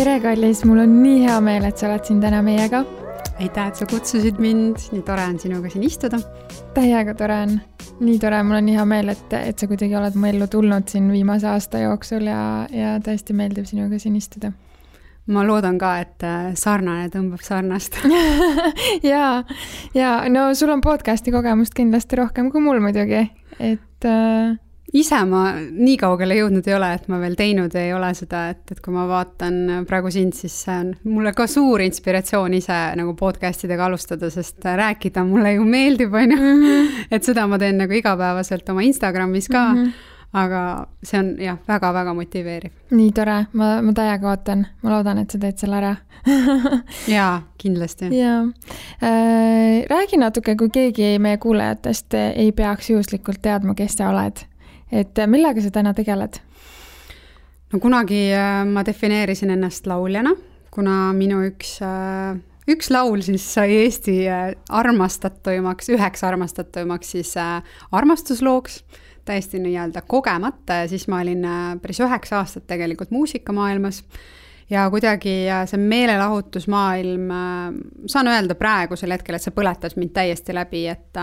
tere, kallis, mul on nii hea meel, et sa oled siin täna meiega. aitäh, et sa kutsusid mind, nii tore on sinuga siin istuda. täiega tore on, nii tore, mul on nii hea meel, et, et sa kuidagi oled mu ellu tulnud siin viimase aasta jooksul ja, ja tõesti meeldib sinuga siin istuda. Ma loodan ka, et äh, sarnane tõmbab sarnast. Ja, ja no sul on podcast'i kogemust kindlasti rohkem kui mul muidugi, et äh, ise ma nii kaugele jõudnud ei ole, et ma veel teinud ei ole seda, et, et kui ma vaatan praegu sind, siis see on mulle ka suur inspiratsioon ise nagu podcast idega alustada, sest rääkida mulle ju meeldib, on ju. Mhm. et seda ma teen nagu igapäevaselt oma Instagramis ka mm. -hmm aga see on jah, väga-väga motiveeriv. nii tore, ma, ma täiega ootan, ma loodan, et sa teed selle ära jaa, kindlasti. jaa äh,. räägi natuke, kui keegi meie kuulajatest ei peaks juhuslikult teadma, kes sa oled et äh, millega sa täna tegeled? no kunagi äh, ma defineerisin ennast lauljana, kuna minu üks, äh, üks laul siis sai Eesti armastatuimaks, üheks armastatuimaks siis armastuslooks, täiesti nii-öelda kogemata ja siis ma olin päris üheksa aastat tegelikult muusikamaailmas ja kuidagi see meelelahutusmaailm, saan öelda praegusel hetkel, et see põletas mind täiesti läbi, et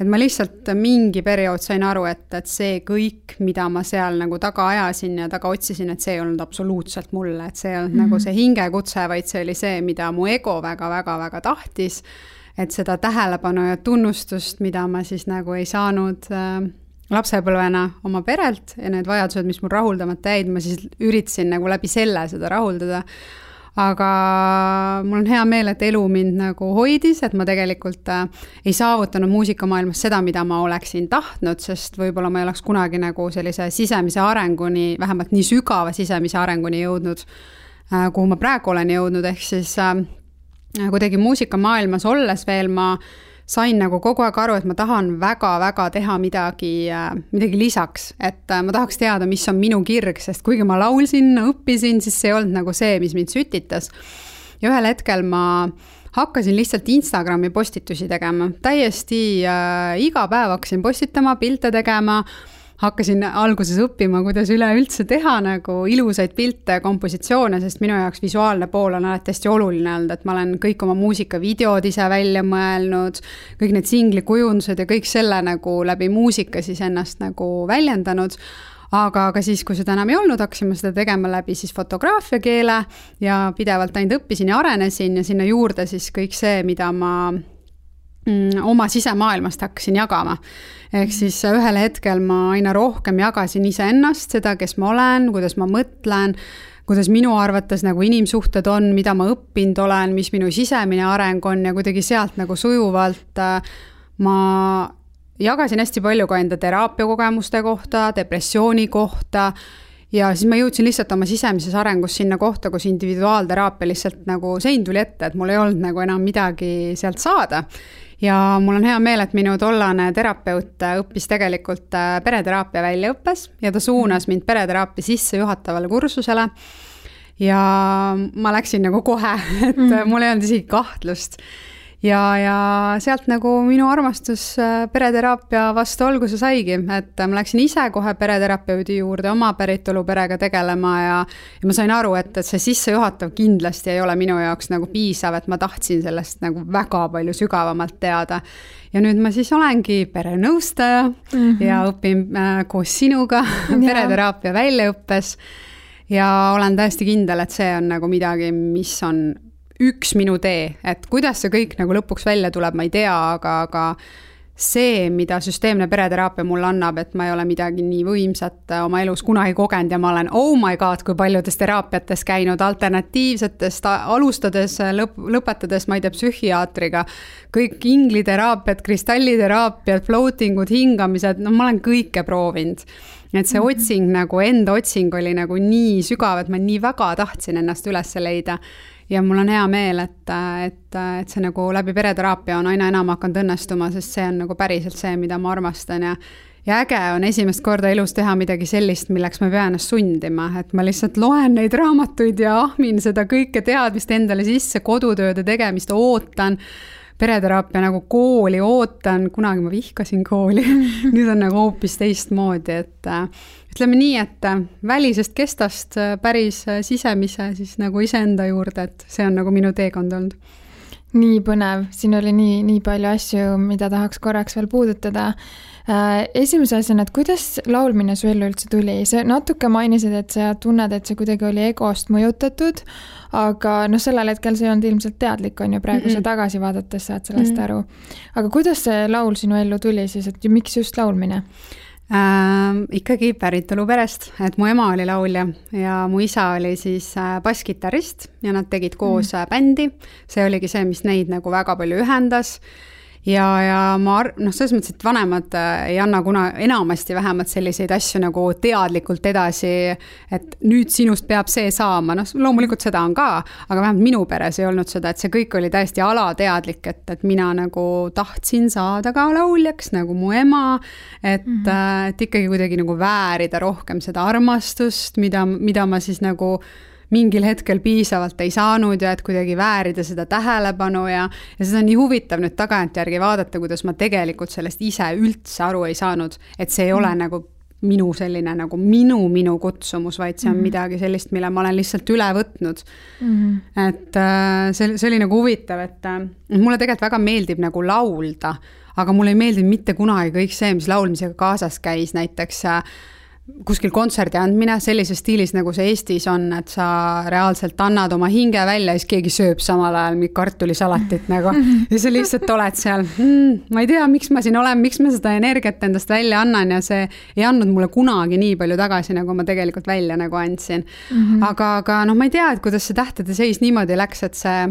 et ma lihtsalt mingi periood sain aru, et, et see kõik, mida ma seal nagu taga ajasin ja taga otsisin, et see ei olnud absoluutselt mulle, et see ei olnud mm -hmm. nagu mhm. see hingekutse, vaid see oli see, mida mu ego väga-väga-väga tahtis. et seda tähelepanu ja tunnustust, mida ma siis nagu ei saanud äh, lapsepõlvena oma perelt ja need vajadused, mis mul rahuldamata jäid, ma siis üritasin nagu läbi selle seda rahuldada aga mul on hea meel, et elu mind nagu hoidis, et ma tegelikult äh, ei saavutanud muusikamaailmas seda, mida ma oleksin tahtnud, sest võib-olla ma ei oleks kunagi nagu sellise sisemise arenguni, vähemalt nii sügava sisemise arenguni jõudnud, äh, kuhu ma praegu olen jõudnud, ehk siis äh, kuidagi muusikamaailmas olles veel ma sain nagu kogu aeg aru, et ma tahan väga-väga teha midagi, äh, midagi lisaks, et äh, ma tahaks teada, mis on minu kirg, sest kuigi ma laulsin, õppisin, siis see ei olnud nagu see, mis mind sütitas. ja ühel hetkel ma hakkasin lihtsalt Instagrami postitusi tegema, täiesti äh, iga päev hakkasin postitama, pilte tegema hakkasin alguses õppima, kuidas üleüldse teha nagu ilusaid pilte kompositsioone, sest minu jaoks visuaalne pool on alati hästi oluline olnud, et ma olen kõik oma muusikavideod ise välja mõelnud, kõik need singlikujundused ja kõik selle nagu läbi muusika siis ennast nagu väljendanud. Aga ka siis, kui seda enam ei olnud, hakkasime seda tegema läbi siis fotograafia keele ja pidevalt ainult õppisin ja arenesin ja sinna juurde siis kõik see, mida ma oma sisemaailmast hakkasin jagama. Ehk siis ühel hetkel ma aina rohkem jagasin iseennast, seda, kes ma olen, kuidas ma mõtlen, kuidas minu arvates nagu inimsuhted on, mida ma õppinud olen, mis minu sisemine areng on ja kuidagi sealt nagu sujuvalt äh, ma jagasin hästi palju ka enda teraapiakogemuste kohta, depressiooni kohta ja siis ma jõudsin lihtsalt oma sisemises arengus sinna kohta, kus individuaalteraapia lihtsalt nagu sein tuli ette, et mul ei olnud nagu enam midagi sealt saada ja mul on hea meel, et minu tollane terapeut õppis tegelikult äh, pereteraapia väljaõppes ja ta suunas mind pereteraapia sissejuhatavale kursusele. ja ma läksin nagu kohe, et mm. mul ei olnud isegi kahtlust ja, ja sealt nagu minu armastus äh, pereteraapia vastu alguse saigi, et äh, ma läksin ise kohe pereterapeudi juurde oma päritoluperega tegelema ja, ja ma sain aru, et, et see sissejuhatav kindlasti ei ole minu jaoks nagu piisav, et ma tahtsin sellest nagu väga palju sügavamalt teada. ja nüüd ma siis olengi perenõustaja mm -hmm. ja õpin äh, koos sinuga pereteraapia väljaõppes ja olen täiesti kindel, et see on nagu midagi, mis on üks minu tee, et kuidas see kõik nagu lõpuks välja tuleb, ma ei tea, aga, aga see, mida süsteemne pereteraapia mulle annab, et ma ei ole midagi nii võimsat oma elus kunagi kogenud ja ma olen oh my god, kui paljudes teraapiates käinud, alternatiivsetest alustades, lõp-, lõpetades, ma ei tea, psühhiaatriga. kõik ingliteraapiad, kristalliteraapiad, floating ud, hingamised, no ma olen kõike proovinud et see mm -hmm. otsing nagu, enda otsing oli nagu nii sügav, et ma nii väga tahtsin ennast üles leida ja mul on hea meel, et, et, et see nagu läbi pereteraapia on aina enam hakanud õnnestuma, sest see on nagu päriselt see, mida ma armastan. Ja ja äge on esimest korda elus teha midagi sellist, milleks ma ei pea ennast sundima, et ma lihtsalt loen neid raamatuid ja ahmin seda kõike teadmist endale sisse, kodutööde tegemist, ootan. Pereteraapia nagu kooli ootan, kunagi ma vihkasin kooli. Nüüd on nagu hoopis teistmoodi, et ütleme nii, et äh, välisest kestast äh, päris sisemise siis nagu iseenda juurde, et see on nagu minu teekond olnud nii põnev, siin oli nii, nii palju asju, mida tahaks korraks veel puudutada. Äh, esimese asjana, et kuidas laulmine su ellu üldse tuli, sa natuke mainisid, et sa tunned, et see kuidagi oli egost mõjutatud, aga noh, sellel hetkel see ei olnud ilmselt teadlik, on ju, praegu mm -hmm. sa tagasi vaadates saad sellest mm -hmm. aru. aga kuidas see laul sinu ellu tuli siis, et miks just laulmine? Äh,? ikkagi päritoluperest, et mu ema oli laulja ja mu isa oli siis äh, basskitarrist ja nad tegid koos mm. bändi. see oligi see, mis neid nagu väga palju ühendas ja, ja ma noh, selles mõttes, et vanemad äh, ei anna kuna, enamasti vähemalt selliseid asju nagu teadlikult edasi, et nüüd sinust peab see saama, noh, loomulikult seda on ka, aga vähemalt minu peres ei olnud seda, et see kõik oli täiesti alateadlik, et, et mina nagu tahtsin saada ka lauljaks, nagu mu ema, et mm, -hmm. et ikkagi kuidagi nagu väärida rohkem seda armastust, mida, mida ma siis nagu mingil hetkel piisavalt ei saanud ja et kuidagi väärida seda tähelepanu ja, ja seda on nii huvitav nüüd tagantjärgi vaadata, kuidas ma tegelikult sellest ise üldse aru ei saanud, et see ei ole mm. nagu minu selline nagu minu, minu kutsumus, vaid see on mm. midagi sellist, mille ma olen lihtsalt üle võtnud mm.. et äh, see, see oli nagu huvitav, et äh, mulle tegelikult väga meeldib nagu laulda, aga mulle ei meeldinud mitte kunagi kõik see, mis laulmisega kaasas käis, näiteks äh, kuskil kontserdi andmine sellises stiilis, nagu see Eestis on, et sa reaalselt annad oma hinge välja ja siis keegi sööb samal ajal mingit kartulisalatit nagu ja sa lihtsalt oled seal mm,, ma ei tea, miks ma siin olen, miks ma seda energiat endast välja annan ja see ei andnud mulle kunagi nii palju tagasi, nagu ma tegelikult välja nagu andsin mm. -hmm. aga, aga noh, ma ei tea, et kuidas see tähtede seis niimoodi läks, et see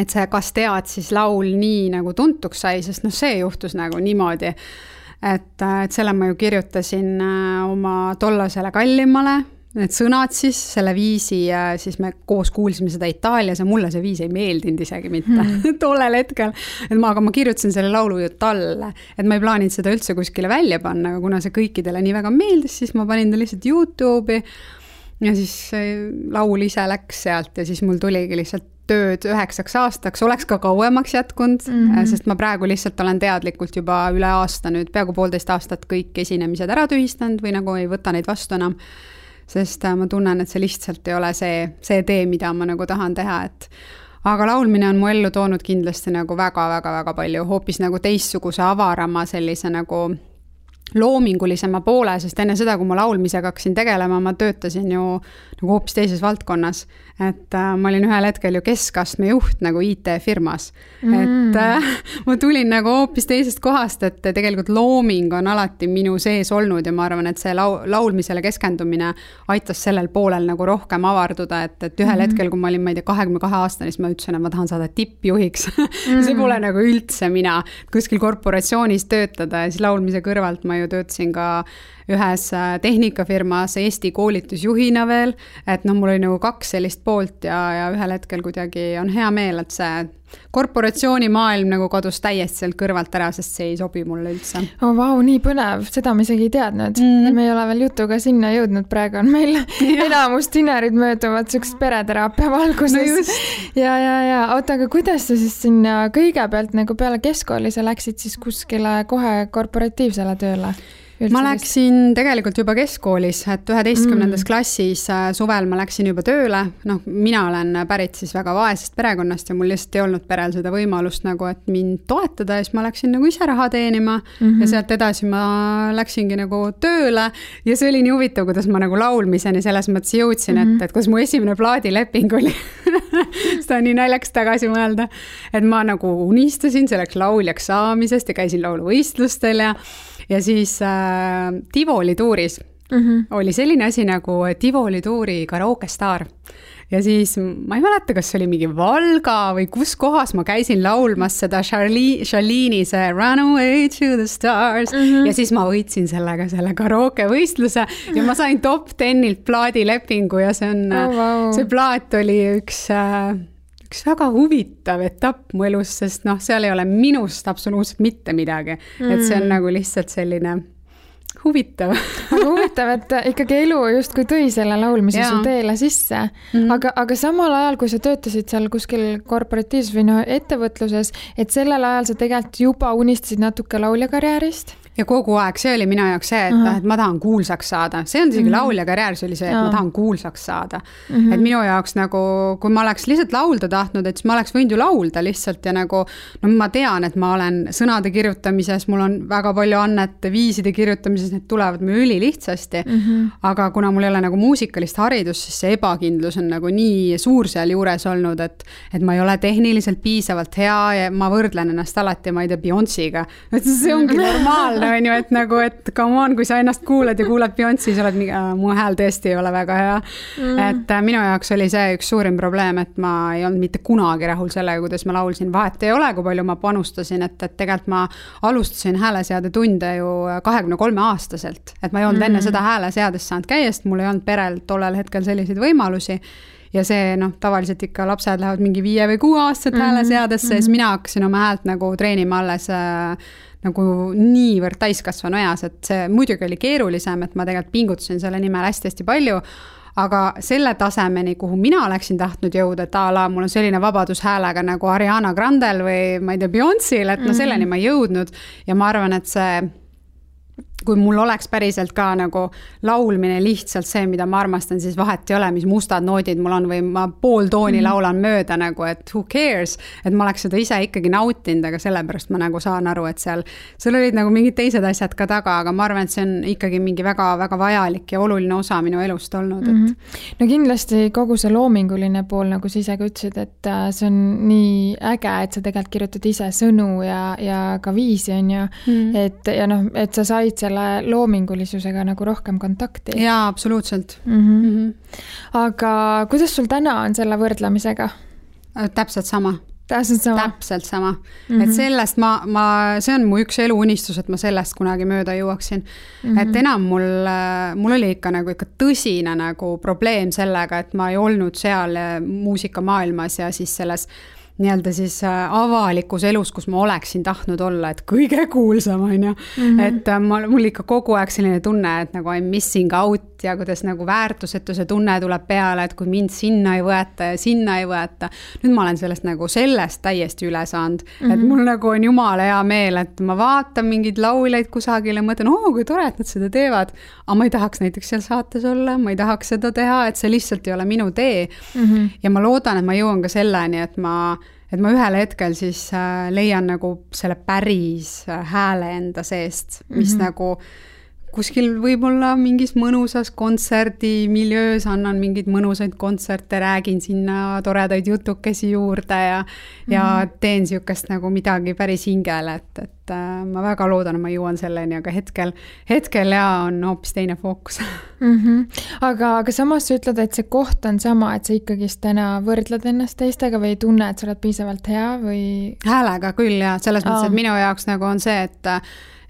et see Kas tead siis laul nii nagu tuntuks sai, sest noh, see juhtus nagu niimoodi et, et selle ma ju kirjutasin äh, oma tollasele kallimale, need sõnad siis, selle viisi, siis me koos kuulsime seda Itaalias ja mulle see viis ei meeldinud isegi mitte mm. tollel hetkel. et ma, aga ma kirjutasin selle laulu ju talle, et ma ei plaaninud seda üldse kuskile välja panna, aga kuna see kõikidele nii väga meeldis, siis ma panin ta lihtsalt Youtube'i ja siis laul ise läks sealt ja siis mul tuligi lihtsalt tööd üheksaks aastaks, oleks ka kauemaks jätkunud mm, -hmm. sest ma praegu lihtsalt olen teadlikult juba üle aasta nüüd, peaaegu poolteist aastat kõik esinemised ära tühistanud või nagu ei võta neid vastu enam. sest äh, ma tunnen, et see lihtsalt ei ole see, see tee, mida ma nagu tahan teha, et aga laulmine on mu ellu toonud kindlasti nagu väga-väga-väga palju hoopis nagu teistsuguse avarama sellise nagu loomingulisema poole, sest enne seda, kui ma laulmisega hakkasin tegelema, ma töötasin ju nagu hoopis teises valdkonnas. Et äh, ma olin ühel hetkel ju keskastme juht nagu IT-firmas mm.. et äh, ma tulin nagu hoopis teisest kohast, et tegelikult looming on alati minu sees olnud ja ma arvan, et see lau-, laulmisele keskendumine aitas sellel poolel nagu rohkem avarduda, et, et ühel mm. hetkel, kui ma olin, ma ei tea, kahekümne kahe aastane, siis ma ütlesin, et ma tahan saada tippjuhiks. See pole nagu üldse mina, kuskil korporatsioonis töötada ja siis laulmise kõrvalt ma ju töötasin ka ühes äh, tehnikafirmas Eesti koolitusjuhina veel, et noh, mul oli nagu kaks sellist poolt ja, ja ühel hetkel kuidagi on hea meel, et see korporatsioonimaailm nagu kadus täiesti sealt kõrvalt ära, sest see ei sobi mulle üldse. oo oh, vau, nii põnev, seda ma isegi ei teadnud. Mm.. me ei ole veel jutuga sinna jõudnud, praegu on meil enamus dinerid mööduvad siukses pereteraapia valguses no. ja, ja, ja. Oota, aga kuidas sa siis sinna kõigepealt nagu peale keskkooli sa läksid siis kuskile kohe korporatiivsele tööle? Ma läksin tegelikult juba keskkoolis, et üheteistkümnendas mm. klassis äh, suvel ma läksin juba tööle, noh, mina olen pärit siis väga vaesest perekonnast ja mul lihtsalt ei olnud perel seda võimalust nagu, et mind toetada ja siis ma läksin nagu ise raha teenima mm -hmm. ja sealt edasi ma läksingi nagu tööle ja see oli nii huvitav, kuidas ma nagu laulmiseni selles mõttes jõudsin mm, -hmm. et, et kuidas mu esimene plaadileping oli seda on nii naljakas tagasi mõelda, et ma nagu unistasin selleks lauljaks saamisest ja käisin lauluvõistlustel ja ja siis äh, Tivoli tuuris mm -hmm. oli selline asi nagu Tivoli tuuri karaoke staar ja siis ma ei mäleta, kas see oli mingi Valga või kus kohas ma käisin laulmas seda Charlie, Charlene'i see Run away to the stars mm -hmm. ja siis ma võitsin sellega selle karaoke võistluse ja ma sain top tenilt plaadilepingu ja see on oh,, wow. see plaat oli üks äh, üks väga huvitav etapp mu elus, sest noh, seal ei ole minust absoluutselt mitte midagi mm.. et see on mm. nagu lihtsalt selline huvitav aga huvitav, et ikkagi elu justkui tõi selle laulmise ja. su teele sisse mm. -hmm. aga, aga samal ajal, kui sa töötasid seal kuskil korporatiivses või noh, ettevõtluses, et sellel ajal sa tegelikult juba unistasid natuke lauljakarjäärist ja kogu aeg, see oli minu jaoks see, et noh, et ma tahan kuulsaks saada, see on isegi mm -hmm. laulja karjääris oli see, et ja. ma tahan kuulsaks saada mm. -hmm. et minu jaoks nagu, kui ma oleks lihtsalt laulda tahtnud, et siis ma oleks võinud ju laulda lihtsalt ja nagu no ma tean, et ma olen sõnade kirjutamises, mul on väga palju annet viiside kirjutamises, need tulevad mul ülilihtsasti mm. -hmm. aga kuna mul ei ole nagu muusikalist haridust, siis see ebakindlus on nagu nii suur sealjuures olnud, et et ma ei ole tehniliselt piisavalt hea ja ma võrdlen ennast alati, ma ei tea, Beyonce'iga. et see ongi normaalne on ju, et nagu, et come on, kui sa ennast kuulad ja kuulad Beyonce'i, siis oled mingi, mu hääl tõesti ei ole väga hea mm.. et äh, minu jaoks oli see üks suurim probleem, et ma ei olnud mitte kunagi rahul sellega, kuidas ma laulsin, vahet ei ole, kui palju ma panustasin, et, et tegelikult ma alustasin hääleseadetunde ju kahekümne kolme aastaselt. et ma ei olnud mm. enne seda hääleseades saanud käia, sest mul ei olnud perel tollel hetkel selliseid võimalusi ja see noh, tavaliselt ikka lapsed lähevad mingi viie või kuueaastaselt mm -hmm. hääleseadesse mm -hmm. ja siis mina hakkasin oma häält nagu treenima alles äh, nagu niivõrd täiskasvanu eas, et see muidugi oli keerulisem, et ma tegelikult pingutasin selle nimel hästi-hästi palju, aga selle tasemeni, kuhu mina oleksin tahtnud jõuda, et a la mul on selline vabadus häälega nagu Ariana Grandel või ma ei tea, Beyonce'l, et no mhm. selleni ma ei jõudnud ja ma arvan, et see kui mul oleks päriselt ka nagu laulmine lihtsalt see, mida ma armastan, siis vahet ei ole, mis mustad noodid mul on või ma pool tooni mm. laulan mööda nagu, et who cares. et ma oleks seda ise ikkagi nautinud, aga sellepärast ma nagu saan aru, et seal, seal olid nagu mingid teised asjad ka taga, aga ma arvan, et see on ikkagi mingi väga-väga vajalik ja oluline osa minu elust olnud, et mm. -hmm. no kindlasti kogu see loominguline pool, nagu sa ise ka ütlesid, et äh, see on nii äge, et sa tegelikult kirjutad ise sõnu ja, ja ka viisi, on ju mm. -hmm. et ja noh, et sa said selle loomingulisusega nagu rohkem kontakti. jaa, absoluutselt mm. -hmm. Mm -hmm. aga kuidas sul täna on selle võrdlemisega? Äh, täpselt sama täpselt sama. täpselt sama mm, -hmm. et sellest ma, ma, see on mu üks eluunistus, et ma sellest kunagi mööda jõuaksin mm. -hmm. et enam mul, mul oli ikka nagu ikka tõsine nagu probleem sellega, et ma ei olnud seal äh, muusikamaailmas ja siis selles nii-öelda siis äh, avalikus elus, kus ma oleksin tahtnud olla, et kõige kuulsam, on ju. Mhm. et äh, ma, mul ikka kogu aeg selline tunne, et nagu I m missing out ja kuidas nagu väärtusetuse tunne tuleb peale, et kui mind sinna ei võeta ja sinna ei võeta. nüüd ma olen sellest nagu, sellest täiesti üle saanud mm, -hmm. et mhm. mul nagu on jumala hea meel, et ma vaatan mingeid lauljaid kusagil ja mõtlen, oo kui tore, et nad seda teevad. aga ma ei tahaks näiteks seal saates olla, ma ei tahaks seda teha, et see lihtsalt ei ole minu tee mm. -hmm. ja ma loodan, et ma jõuan ka selleni, et ma et ma ühel hetkel siis äh, leian nagu selle päris äh, hääle enda seest, mis mm -hmm. nagu kuskil võib-olla mingis mõnusas kontserdimiljöös annan mingeid mõnusaid kontserte, räägin sinna toredaid jutukesi juurde ja mm, -hmm. ja mhm. teen niisugust nagu midagi päris hingele, et, et äh, ma väga loodan, et ma jõuan selleni, aga hetkel, hetkel jaa, on hoopis teine fookus mm. -hmm. aga, aga samas sa ütled, et see koht on sama, et sa ikkagist täna võrdled ennast teistega või ei tunne, et sa oled piisavalt hea või? häälega küll jaa, selles mõttes, et minu jaoks nagu on see, et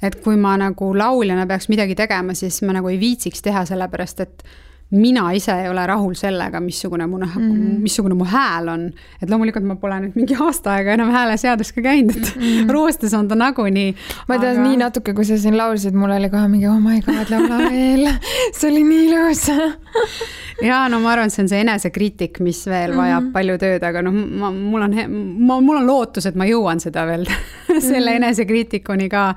et kui ma nagu lauljana peaks midagi tegema, siis ma nagu ei viitsiks teha, sellepärast et mina ise ei ole rahul sellega, missugune mu mm, -hmm. missugune mu hääl on. et loomulikult ma pole nüüd mingi aasta aega enam hääleseadust ka käinud, et mm -hmm. roostes on ta nagunii. ma tean aga... nii natuke, kui sa siin laulsid, mul oli kohe mingi oh my god, laula veel see oli nii ilus ja no ma arvan, et see on see enesekriitik, mis veel vajab mm -hmm. palju tööd, aga noh, ma, mul on, ma, mul on lootus, et ma jõuan seda veel selle mm -hmm. enesekriitikuni ka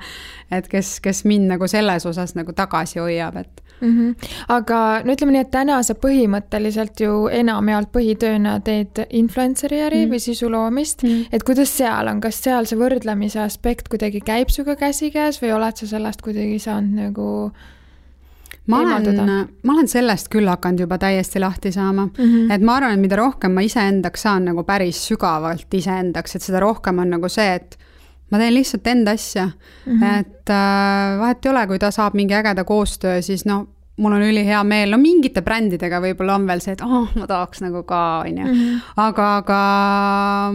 et kes, kes mind nagu selles osas nagu tagasi hoiab, et mm. -hmm. aga no ütleme nii, et täna sa põhimõtteliselt ju enamjaolt põhitööna teed influencer'i äri mm -hmm. või sisu loomist mm, -hmm. et kuidas seal on, kas seal see võrdlemise aspekt kuidagi käib sinuga käsikäes või oled sa sellest kuidagi saanud nagu ma olen, ma olen sellest küll hakanud juba täiesti lahti saama mm, -hmm. et ma arvan, et mida rohkem ma iseendaks saan nagu päris sügavalt iseendaks, et seda rohkem on nagu see, et ma teen lihtsalt enda asja mm, -hmm. et äh, vahet ei ole, kui ta saab mingi ägeda koostöö, siis no mul on ülihea meel, no mingite brändidega võib-olla on veel see, et oh, ma tahaks nagu ka, on ju. Mhm. aga, aga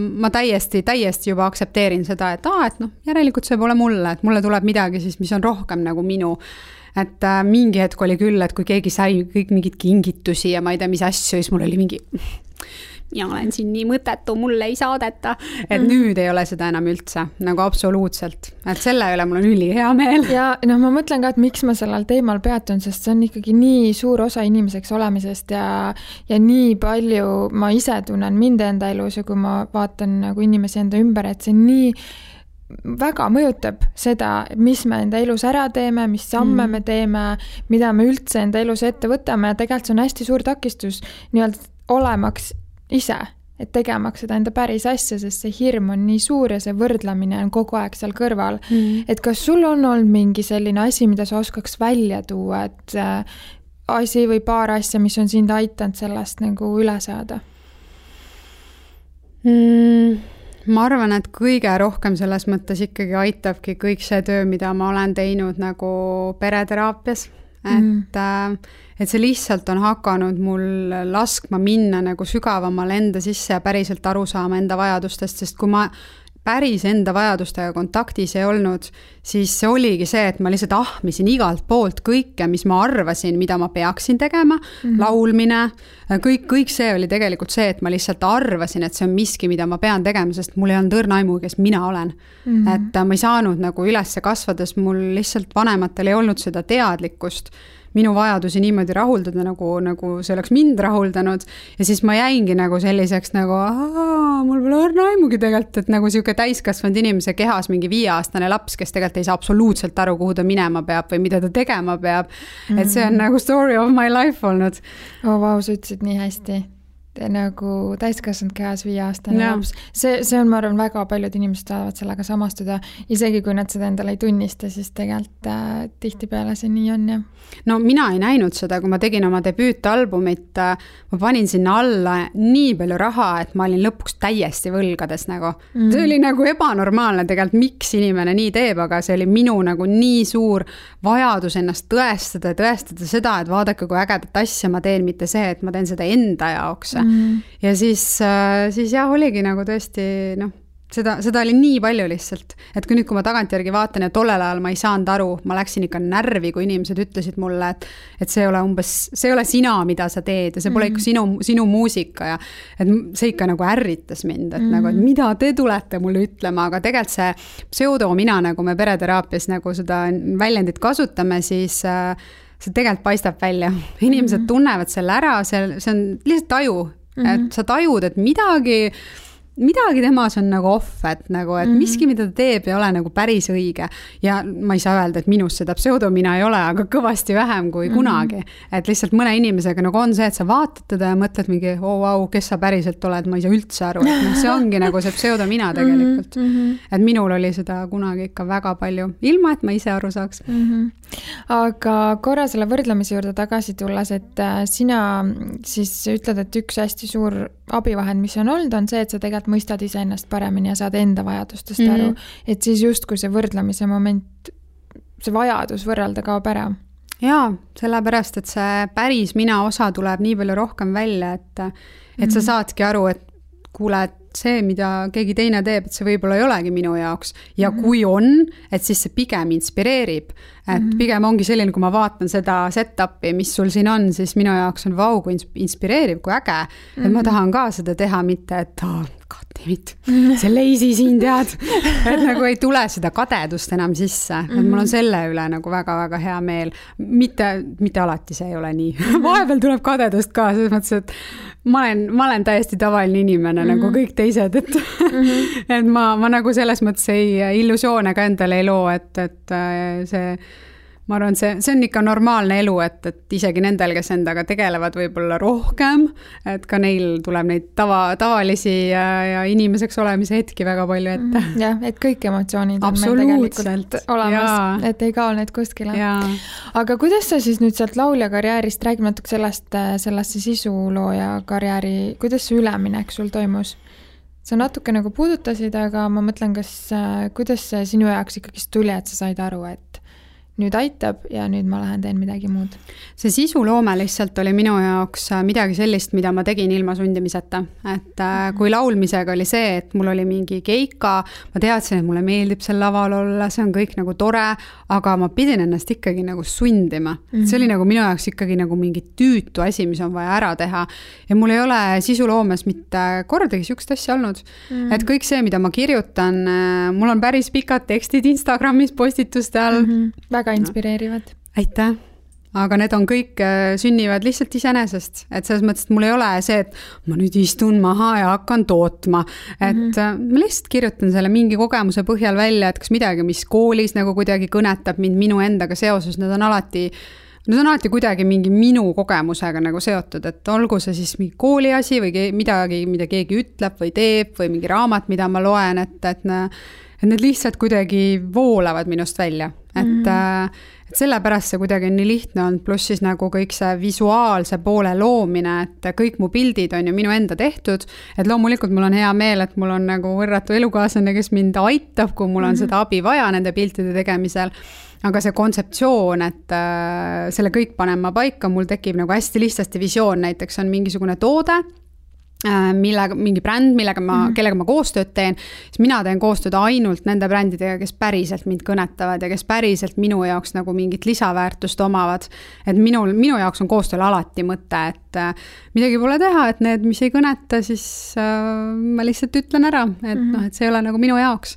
ma täiesti, täiesti juba aktsepteerin seda, et aa ah,, et noh, järelikult see pole mulle, et mulle tuleb midagi siis, mis on rohkem nagu minu. et äh, mingi hetk oli küll, et kui keegi sai kõik mingeid kingitusi ja ma ei tea, mis asju, siis mul oli mingi mina olen siin nii mõttetu, mulle ei saadeta. et mm. nüüd ei ole seda enam üldse nagu absoluutselt, et selle üle mul on ülihea meel. ja noh, ma mõtlen ka, et miks ma sellel teemal peatun, sest see on ikkagi nii suur osa inimeseks olemisest ja, ja nii palju ma ise tunnen mind enda elus ja kui ma vaatan nagu inimesi enda ümber, et see nii väga mõjutab seda, mis me enda elus ära teeme, mis samme mm. me teeme, mida me üldse enda elus ette võtame ja tegelikult see on hästi suur takistus nii-öelda olemaks ise, et tegemaks seda enda päris asja, sest see hirm on nii suur ja see võrdlemine on kogu aeg seal kõrval mm.. et kas sul on olnud mingi selline asi, mida sa oskaks välja tuua, et äh, asi või paar asja, mis on sind aidanud sellest nagu üle saada mm.? ma arvan, et kõige rohkem selles mõttes ikkagi aitabki kõik see töö, mida ma olen teinud nagu pereteraapias, et mm., et see lihtsalt on hakanud mul laskma minna nagu sügavamale enda sisse ja päriselt aru saama enda vajadustest, sest kui ma päris enda vajadustega kontaktis ei olnud, siis see oligi see, et ma lihtsalt ahmisin igalt poolt kõike, mis ma arvasin, mida ma peaksin tegema mm, -hmm. laulmine, kõik, kõik see oli tegelikult see, et ma lihtsalt arvasin, et see on miski, mida ma pean tegema, sest mul ei olnud õrna aimu, kes mina olen mm. -hmm. et ma ei saanud nagu üles kasvades, mul lihtsalt vanematel ei olnud seda teadlikkust minu vajadusi niimoodi rahuldada, nagu, nagu see oleks mind rahuldanud. ja siis ma jäingi nagu selliseks nagu, mul pole õrna aimugi tegelikult, et nagu sihuke täiskasvanud inimese kehas mingi viieaastane laps, kes tegelikult ei saa absoluutselt aru, kuhu ta minema peab või mida ta tegema peab et see on nagu story of my life olnud. oo oh, vau, sa ütlesid nii hästi nagu täiskasvanud kehas viieaastane laps. see, see on, ma arvan, väga paljud inimesed saavad sellega samastuda, isegi kui nad seda endale ei tunnista, siis tegelikult äh, tihtipeale see nii on, jah. no mina ei näinud seda, kui ma tegin oma debüütalbumit äh,, ma panin sinna alla nii palju raha, et ma olin lõpuks täiesti võlgades nagu mm.. see oli nagu ebanormaalne tegelikult, miks inimene nii teeb, aga see oli minu nagu nii suur vajadus ennast tõestada ja tõestada seda, et vaadake, kui ägedat asja ma teen, mitte see, et ma teen seda enda jaoks mm.. ja siis, äh, siis jah, oligi nagu tõesti noh, seda, seda oli nii palju lihtsalt, et kui nüüd, kui ma tagantjärgi vaatan ja tollel ajal ma ei saanud aru, ma läksin ikka närvi, kui inimesed ütlesid mulle, et et see ei ole umbes, see ei ole sina, mida sa teed ja see pole mm. ikka sinu, sinu muusika ja et see ikka nagu ärritas mind, et mm. nagu, et mida te tulete mulle ütlema, aga tegelikult see pseudomina, nagu me pereteraapias nagu seda väljendit kasutame, siis äh, see tegelikult paistab välja, inimesed mm -hmm. tunnevad selle ära, see, see on lihtsalt taju mm, -hmm. et sa tajud, et midagi midagi temas on nagu off, et nagu, et mm -hmm. miski, mida ta teeb, ei ole nagu päris õige. ja ma ei saa öelda, et minus seda pseudomina ei ole, aga kõvasti vähem kui mm -hmm. kunagi. et lihtsalt mõne inimesega nagu on see, et sa vaatad teda ja mõtled mingi, oo oh, vau, kes sa päriselt oled, ma ei saa üldse aru, et noh, see ongi nagu see pseudomina mhm, tegelikult mm. -hmm. et minul oli seda kunagi ikka väga palju, ilma et ma ise aru saaks mm. -hmm. aga korra selle võrdlemise juurde tagasi tulles, et äh, sina siis ütled, et üks hästi suur abivahend, mis on olnud, on see, et sa tegelikult mõistad iseennast paremini ja saad enda vajadustest mm -hmm. aru. et siis justkui see võrdlemise moment, see vajadus võrrelda kaob ära. jaa, sellepärast, et see päris mina osa tuleb nii palju rohkem välja, et, et sa mhm. saadki aru, et kuule, et see, mida keegi teine teeb, et see võib-olla ei olegi minu jaoks ja mm -hmm. kui on, et siis see pigem inspireerib. et mm -hmm. pigem ongi selline, kui ma vaatan seda setup'i, mis sul siin on, siis minu jaoks on vau, kui inspireeriv, kui äge mm. -hmm. et ma mhm. tahan ka seda teha, mitte et oh, goddammit, see lazy siin tead et nagu ei tule seda kadedust enam sisse, et mul on selle üle nagu väga-väga hea meel. mitte, mitte alati see ei ole nii vahepeal tuleb kadedust ka, selles mõttes, et ma olen, ma olen täiesti tavaline inimene mm -hmm. nagu mhm. kõik teised, et mm, -hmm. et ma, ma nagu selles mõttes ei, illusioone ka endale ei loo, et, et äh, see ma arvan, see, see on ikka normaalne elu, et, et isegi nendel, kes endaga tegelevad võib-olla rohkem, et ka neil tuleb neid tava, tavalisi ja, ja inimeseks olemise hetki väga palju ette. Mhm. jah, et kõik emotsioonid on meil tegelikult olemas, et ei kao need kuskile. aga kuidas sa siis nüüd sealt laulja karjäärist, räägime natuke sellest, sellesse sisulooja karjääri, kuidas see üleminek sul toimus? sa natuke nagu puudutasid, aga ma mõtlen, kas, kuidas see sinu jaoks ikkagist tuli, et sa said aru, et nüüd aitab ja nüüd ma lähen teen midagi muud. see sisuloome lihtsalt oli minu jaoks äh, midagi sellist, mida ma tegin ilma sundimiseta, et äh, kui laulmisega oli see, et mul oli mingi keika, ma teadsin, et mulle meeldib seal laval olla, see on kõik nagu tore, aga ma pidin ennast ikkagi nagu sundima mm. -hmm. see oli nagu minu jaoks ikkagi nagu mingi tüütu asi, mis on vaja ära teha. ja mul ei ole sisuloomes mitte kordagi sihukest asja olnud mm. -hmm. et kõik see, mida ma kirjutan, äh, mul on päris pikad tekstid Instagramis postituste all mm. -hmm väga inspireerivad. aitäh aga need on kõik, äh, sünnivad lihtsalt iseenesest, et selles mõttes, et mul ei ole see, et ma nüüd istun maha ja hakkan tootma. et mm -hmm. ma lihtsalt kirjutan selle mingi kogemuse põhjal välja, et kas midagi, mis koolis nagu kuidagi kõnetab mind minu endaga seoses, need on alati Need on alati kuidagi mingi minu kogemusega nagu seotud, et olgu see siis mingi kooli asi või midagi, mida keegi ütleb või teeb või mingi raamat, mida ma loen, et, et et need lihtsalt kuidagi voolavad minust välja, et mm. -hmm. et sellepärast see kuidagi on nii lihtne olnud, pluss siis nagu kõik see visuaalse poole loomine, et kõik mu pildid on ju minu enda tehtud. et loomulikult mul on hea meel, et mul on nagu võrratu elukaaslane, kes mind aitab, kui mul on mm -hmm. seda abi vaja nende piltide tegemisel aga see kontseptsioon, et äh, selle kõik panen ma paika, mul tekib nagu hästi lihtsasti visioon, näiteks on mingisugune toode millega, mingi bränd, millega ma mm, -hmm. kellega ma koostööd teen, siis mina teen koostööd ainult nende brändidega, kes päriselt mind kõnetavad ja kes päriselt minu jaoks nagu mingit lisaväärtust omavad. et minul, minu jaoks on koostööl alati mõte, et äh, midagi pole teha, et need, mis ei kõneta, siis äh, ma lihtsalt ütlen ära, et mm -hmm. noh, et see ei ole nagu minu jaoks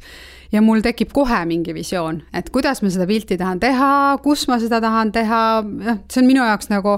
ja mul tekib kohe mingi visioon, et kuidas ma seda pilti tahan teha, kus ma seda tahan teha, noh, see on minu jaoks nagu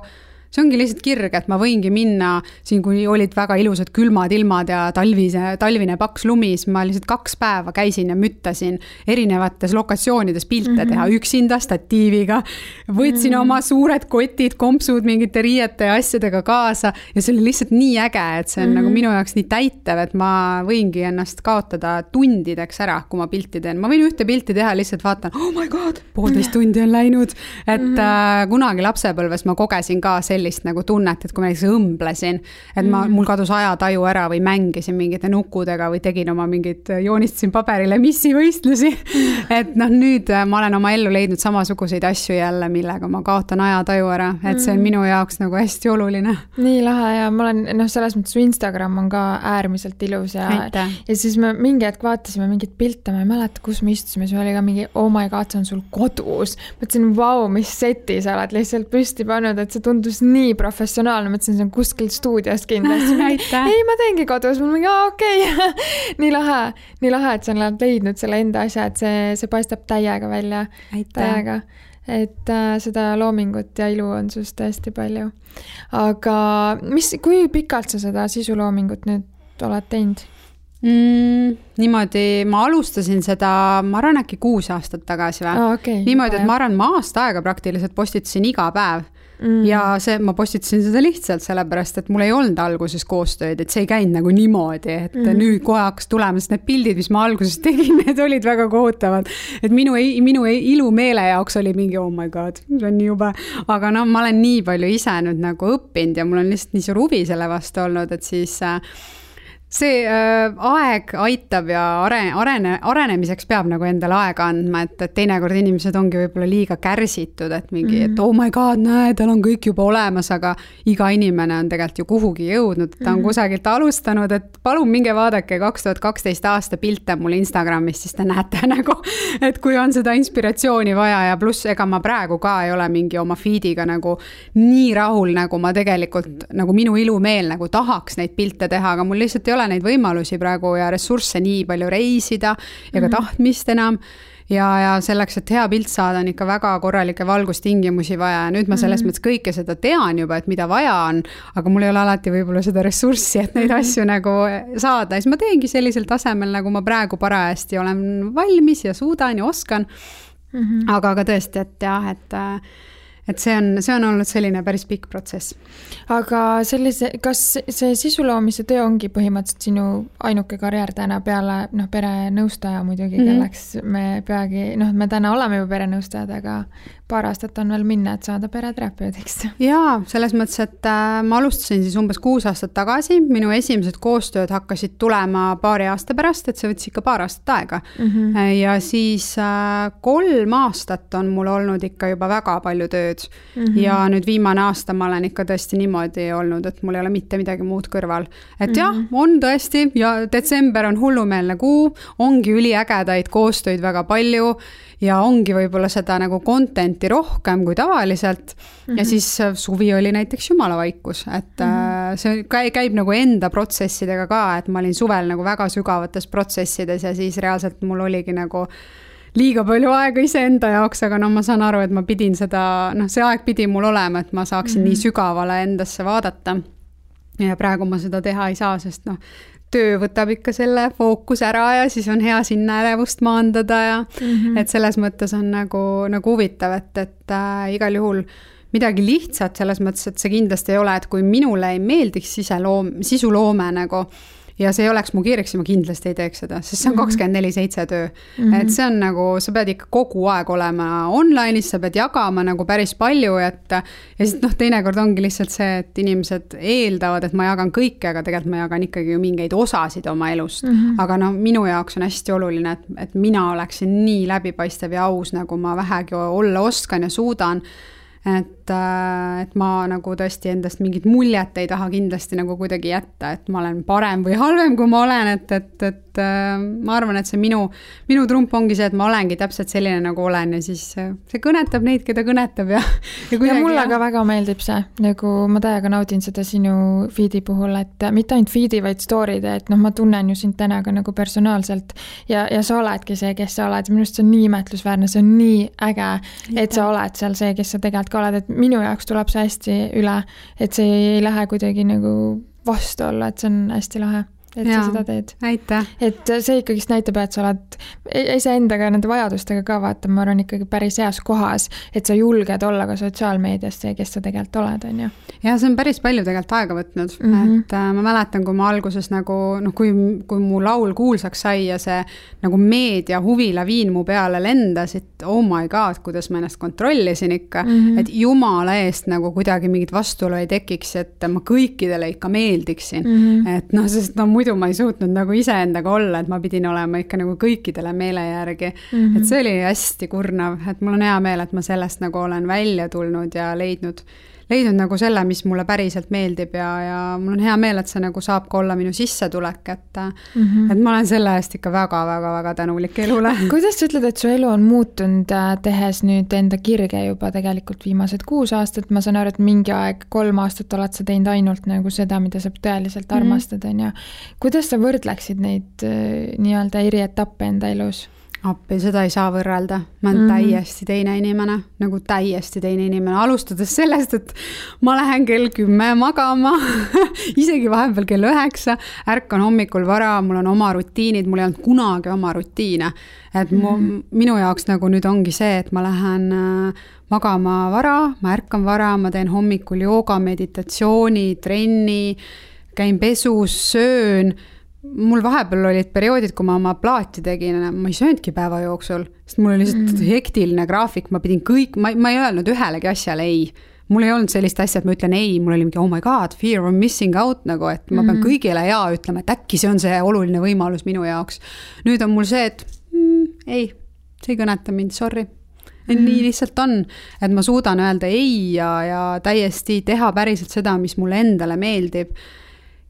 see ongi lihtsalt kirg, et ma võingi minna siin, kui olid väga ilusad külmad ilmad ja talvise, talvine paks lumi, siis ma lihtsalt kaks päeva käisin ja müttasin erinevates lokatsioonides pilte mm -hmm. teha üksinda statiiviga. võtsin mm -hmm. oma suured kotid, kompsud mingite riiete ja asjadega kaasa ja see oli lihtsalt nii äge, et see on mm -hmm. nagu minu jaoks nii täitev, et ma võingi ennast kaotada tundideks ära, kui ma pilti teen. ma võin ühte pilti teha, lihtsalt vaatan, oh my god, poolteist tundi on läinud. et mm -hmm. äh, kunagi lapsepõlves ma kogesin ka sellist sellist nagu tunnet, et kui ma näiteks õmblesin, et ma, mm. mul kadus ajataju ära või mängisin mingite nukkudega või tegin oma mingeid, joonistasin paberile missivõistlusi mm.. et noh, nüüd äh, ma olen oma ellu leidnud samasuguseid asju jälle, millega ma kaotan ajataju ära, et see on mm. minu jaoks nagu hästi oluline. nii lahe ja ma olen noh, selles mõttes su Instagram on ka äärmiselt ilus ja, ja siis me mingi hetk vaatasime mingeid pilte, ma ei mäleta, kus me istusime, siis oli ka mingi oh my god, see on sul kodus. mõtlesin, vau, mis seti sa oled lihtsalt püsti pannud, et see tundus nii professionaalne, mõtlesin, see on kuskil stuudios kindlasti ei, ma teengi kodus, mul mingi okei okay. nii lahe, nii lahe, et sa oled leidnud selle enda asja, et see, see paistab täiega välja. täiega et äh, seda loomingut ja ilu on sinust tõesti palju. aga mis, kui pikalt sa seda sisuloomingut nüüd oled teinud? mm,? niimoodi, ma alustasin seda, ma arvan, äkki kuus aastat tagasi või oh,. Okay, niimoodi, et ma arvan, ma aasta aega praktiliselt postitasin iga päev mm.. ja see, ma postitasin seda lihtsalt sellepärast, et mul ei olnud alguses koostööd, et see ei käinud nagu niimoodi, et mm. nüüd kohe hakkas tulema, sest need pildid, mis ma alguses tegin, need olid väga kohutavad. et minu, minu ilumeele jaoks oli mingi oh my god, see on nii jube. aga noh, ma olen nii palju ise nüüd nagu õppinud ja mul on lihtsalt nii suur huvi selle vastu olnud, et siis äh, see äh, aeg aitab ja arene, arene, arenemiseks peab nagu endale aega andma, et, et teinekord inimesed ongi võib-olla liiga kärsitud, et mingi mm, -hmm. et mhm. oh my god, näe, tal on kõik juba olemas, aga iga inimene on tegelikult ju kuhugi jõudnud, ta on mm -hmm. kusagilt alustanud, et palun minge vaadake kaks tuhat kaksteist aasta pilte mul Instagramis, siis te näete nagu, et kui on seda inspiratsiooni vaja ja pluss, ega ma praegu ka ei ole mingi oma feed'iga nagu nii rahul, nagu ma tegelikult, nagu minu ilumeel nagu tahaks neid pilte teha, aga mul lihtsalt ei ole ole neid võimalusi praegu ja ressursse nii palju reisida ja ka -hmm. tahtmist enam ja, ja selleks, et hea pilt saada, on ikka väga korralikke valgustingimusi vaja ja nüüd ma selles mm -hmm. mõttes kõike seda tean juba, et mida vaja on, aga mul ei ole alati võib-olla seda ressurssi, et neid -hmm. asju nagu saada, siis ma teengi sellisel tasemel, nagu ma praegu parajasti olen valmis ja suudan ja oskan mm. -hmm. aga, aga tõesti, et jah, et et see on, see on olnud selline päris pikk protsess. aga sellise, kas see sisu loomise töö ongi põhimõtteliselt sinu ainuke karjäär täna peale noh, perenõustaja muidugi mm, -hmm. kelleks me peagi, noh, me täna oleme juba perenõustajad, aga paar aastat on veel minna, et saada pereterapeudiks. jaa, selles mõttes, et äh, ma alustasin siis umbes kuus aastat tagasi, minu esimesed koostööd hakkasid tulema paari aasta pärast, et see võttis ikka paar aastat aega mm. -hmm. ja siis äh, kolm aastat on mul olnud ikka juba väga palju tööd mm. -hmm. ja nüüd viimane aasta ma olen ikka tõesti niimoodi olnud, et mul ei ole mitte midagi muud kõrval. et mm -hmm. jah, mhm. on tõesti ja detsember on hullumeelne kuu, ongi üliägedaid koostöid väga palju ja ongi võib-olla seda nagu content'i rohkem kui tavaliselt mm. -hmm. ja mhm. siis äh, suvi oli näiteks jumalavaikus, et mm -hmm. see käib, käib nagu enda protsessidega ka, et ma olin suvel nagu väga sügavates protsessides ja siis reaalselt mul oligi nagu liiga palju aega iseenda jaoks, aga no ma saan aru, et ma pidin seda, noh, see aeg pidi mul olema, et ma saaksin mm -hmm. nii sügavale endasse vaadata. ja praegu ma seda teha ei saa, sest noh, töö võtab ikka selle fookuse ära ja siis on hea sinna ärevust maandada ja mm -hmm. et selles mõttes on nagu, nagu huvitav, et, et äh, igal juhul midagi lihtsat selles mõttes, et see kindlasti ei ole, et kui minule ei meeldiks siseloom, sisuloome nagu ja see ei oleks mu kirjaks, siis ma kindlasti ei teeks seda, sest see on mhm. kakskümmend neli seitse töö mm. -hmm. et see on nagu, sa pead ikka kogu aeg olema online'is, sa pead jagama nagu päris palju, et ja siis noh, teinekord ongi lihtsalt see, et inimesed eeldavad, et ma jagan kõike, aga tegelikult ma jagan ikkagi ju mingeid osasid oma elust mm. -hmm. aga no minu jaoks on hästi oluline, et, et mina oleksin nii läbipaistev ja aus, nagu ma vähegi olla oskan ja suudan et, äh, et ma nagu tõesti endast mingit muljet ei taha kindlasti nagu kuidagi jätta, et ma olen parem või halvem, kui ma olen, et, et, et äh, ma arvan, et see minu, minu trump ongi see, et ma olengi täpselt selline, nagu olen ja siis see kõnetab neid, keda kõnetab ja. ja, ja mulle ka väga meeldib see, nagu ma täiega naudin seda sinu feed'i puhul, et mitte ainult feed'i, vaid story'de, et noh, ma tunnen ju sind täna ka nagu personaalselt ja, ja sa oledki see, kes sa oled, minu arust see on nii imetlusväärne, see on nii äge, et sa oled seal see, kes sa tegelikult ka oled, et minu jaoks tuleb see hästi üle, et see ei lähe kuidagi nagu vastu olla, et see on hästi lahe et ja, sa seda teed. et see ikkagist näitab, et sa oled e-, iseendaga ja nende vajadustega ka vaata, ma arvan, ikkagi päris heas kohas, et sa julged olla ka sotsiaalmeedias see, kes sa tegelikult oled, on ju. ja see on päris palju tegelikult aega võtnud mm, -hmm. et äh, ma mäletan, kui ma alguses nagu noh, kui, kui mu laul kuulsaks sai ja see nagu meedia huvilaviin mu peale lendas, et oh my god, kuidas ma ennast kontrollisin ikka mm, -hmm. et jumala eest nagu kuidagi mingit vastuolu ei tekiks, et ma kõikidele ikka meeldiksin mm, -hmm. et noh, sest no muidu ma ei suutnud nagu iseendaga olla, et ma pidin olema ikka nagu kõikidele meele järgi mm. -hmm. et see oli hästi kurnav, et mul on hea meel, et ma sellest nagu olen välja tulnud ja leidnud leidnud nagu selle, mis mulle päriselt meeldib ja, ja mul on hea meel, et see nagu saab ka olla minu sissetulek, et mm, -hmm. et ma olen selle eest ikka väga-väga-väga tänulik elule. kuidas sa ütled, et su elu on muutunud, äh, tehes nüüd enda kirge juba tegelikult viimased kuus aastat, ma saan aru, et mingi aeg, kolm aastat oled sa teinud ainult nagu seda, mida sa tõeliselt mhm. armastad, on ju. kuidas sa võrdleksid neid äh, nii-öelda eri etappe enda elus? Appi, seda ei saa võrrelda, ma olen mm -hmm. täiesti teine inimene, nagu täiesti teine inimene, alustades sellest, et ma lähen kell kümme magama isegi vahepeal kell üheksa, ärkan hommikul vara, mul on oma rutiinid, mul ei olnud kunagi oma rutiine. et mu mm, -hmm. minu jaoks nagu nüüd ongi see, et ma lähen äh, magama vara, ma ärkan vara, ma teen hommikul jooga, meditatsiooni, trenni, käin pesus, söön mul vahepeal olid perioodid, kui ma oma plaati tegin, ma ei söönudki päeva jooksul, sest mul oli lihtsalt mm. hektiline graafik, ma pidin kõik, ma, ma ei öelnud ühelegi asjale ei. mul ei olnud sellist asja, et ma ütlen ei, mul oli mingi oh my god, fear of missing out nagu, et ma pean mm. kõigile jaa ütlema, et äkki see on see oluline võimalus minu jaoks. nüüd on mul see, et mm, ei, see ei kõneta mind, sorry Mm -hmm. nii lihtsalt on, et ma suudan öelda ei ja, ja täiesti teha päriselt seda, mis mulle endale meeldib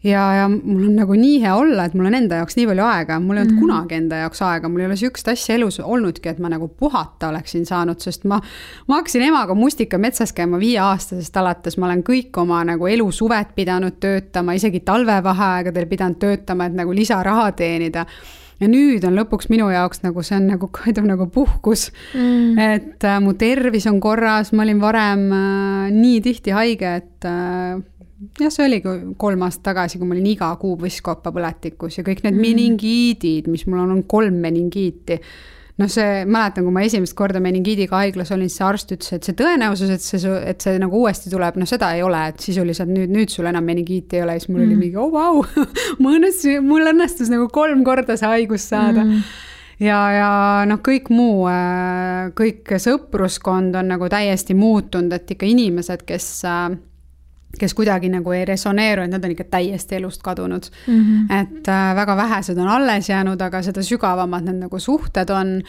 ja, ja mul on nagu nii hea olla, et mul on enda jaoks nii palju aega, mul ei olnud mm -hmm. kunagi enda jaoks aega, mul ei ole sihukest asja elus olnudki, et ma nagu puhata oleksin saanud, sest ma, ma hakkasin emaga mustikametsas käima viieaastasest alates, ma olen kõik oma nagu elusuved pidanud töötama, isegi talvevaheaegadel pidanud töötama, et nagu lisaraha teenida. Ja nüüd on lõpuks minu jaoks nagu see on nagu kuidagi nagu puhkus. Mm.. et äh, mu tervis on korras, ma olin varem äh, nii tihti haige, et äh, jah, see oligi kolm aastat tagasi, kui ma olin iga kuu võskkoppa põletikus ja kõik need mm. meningiidid, mis mul on, on kolm meningiiti. noh, see, mäletan, kui ma esimest korda meningiidiga haiglas olin, siis see arst ütles, et see tõenäosus, et see, et see nagu uuesti tuleb, noh, seda ei ole, et sisuliselt nüüd, nüüd sul enam meningiiti ei ole, siis mul mm. oli mingi, oh vau mul õnnestus, mul õnnestus nagu kolm korda see haigus saada mm ja, ja noh, kõik muu, äh, kõik sõpruskond on nagu täiesti muutunud, et ikka inimesed, kes äh, kes kuidagi nagu ei resoneeru, et nad on ikka täiesti elust kadunud mm. -hmm. et äh, väga vähesed on alles jäänud, aga seda sügavamad need nagu suhted on.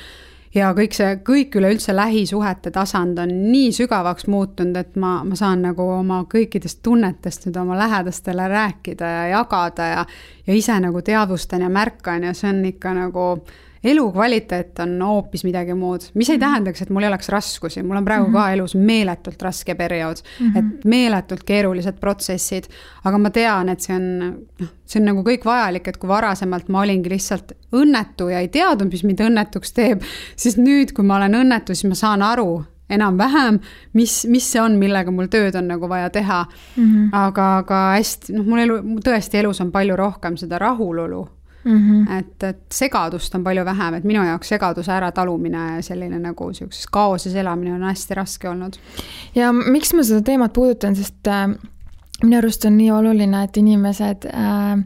ja kõik see, kõik üleüldse lähisuhete tasand on nii sügavaks muutunud, et ma, ma saan nagu oma kõikidest tunnetest nüüd oma lähedastele rääkida ja jagada ja, ja ise nagu teadvustan ja märkan ja see on ikka nagu elukvaliteet on hoopis midagi muud, mis ei -hmm. tähendaks, et mul ei oleks raskusi, mul on praegu mm -hmm. ka elus meeletult raske periood mm, -hmm. et meeletult keerulised protsessid, aga ma tean, et see on, noh, see on nagu kõik vajalik, et kui varasemalt ma olingi lihtsalt õnnetu ja ei teadnud, mis mind õnnetuks teeb, siis nüüd, kui ma olen õnnetu, siis ma saan aru, enam-vähem, mis, mis see on, millega mul tööd on nagu vaja teha mm. -hmm. aga, aga hästi, noh, mul elu, tõesti elus on palju rohkem seda rahulolu mm. -hmm. et, et segadust on palju vähem, et minu jaoks segaduse äratalumine ja selline nagu sihukeses kaoses elamine on hästi raske olnud. ja miks ma seda teemat puudutan, sest äh, minu arust on nii oluline, et inimesed äh,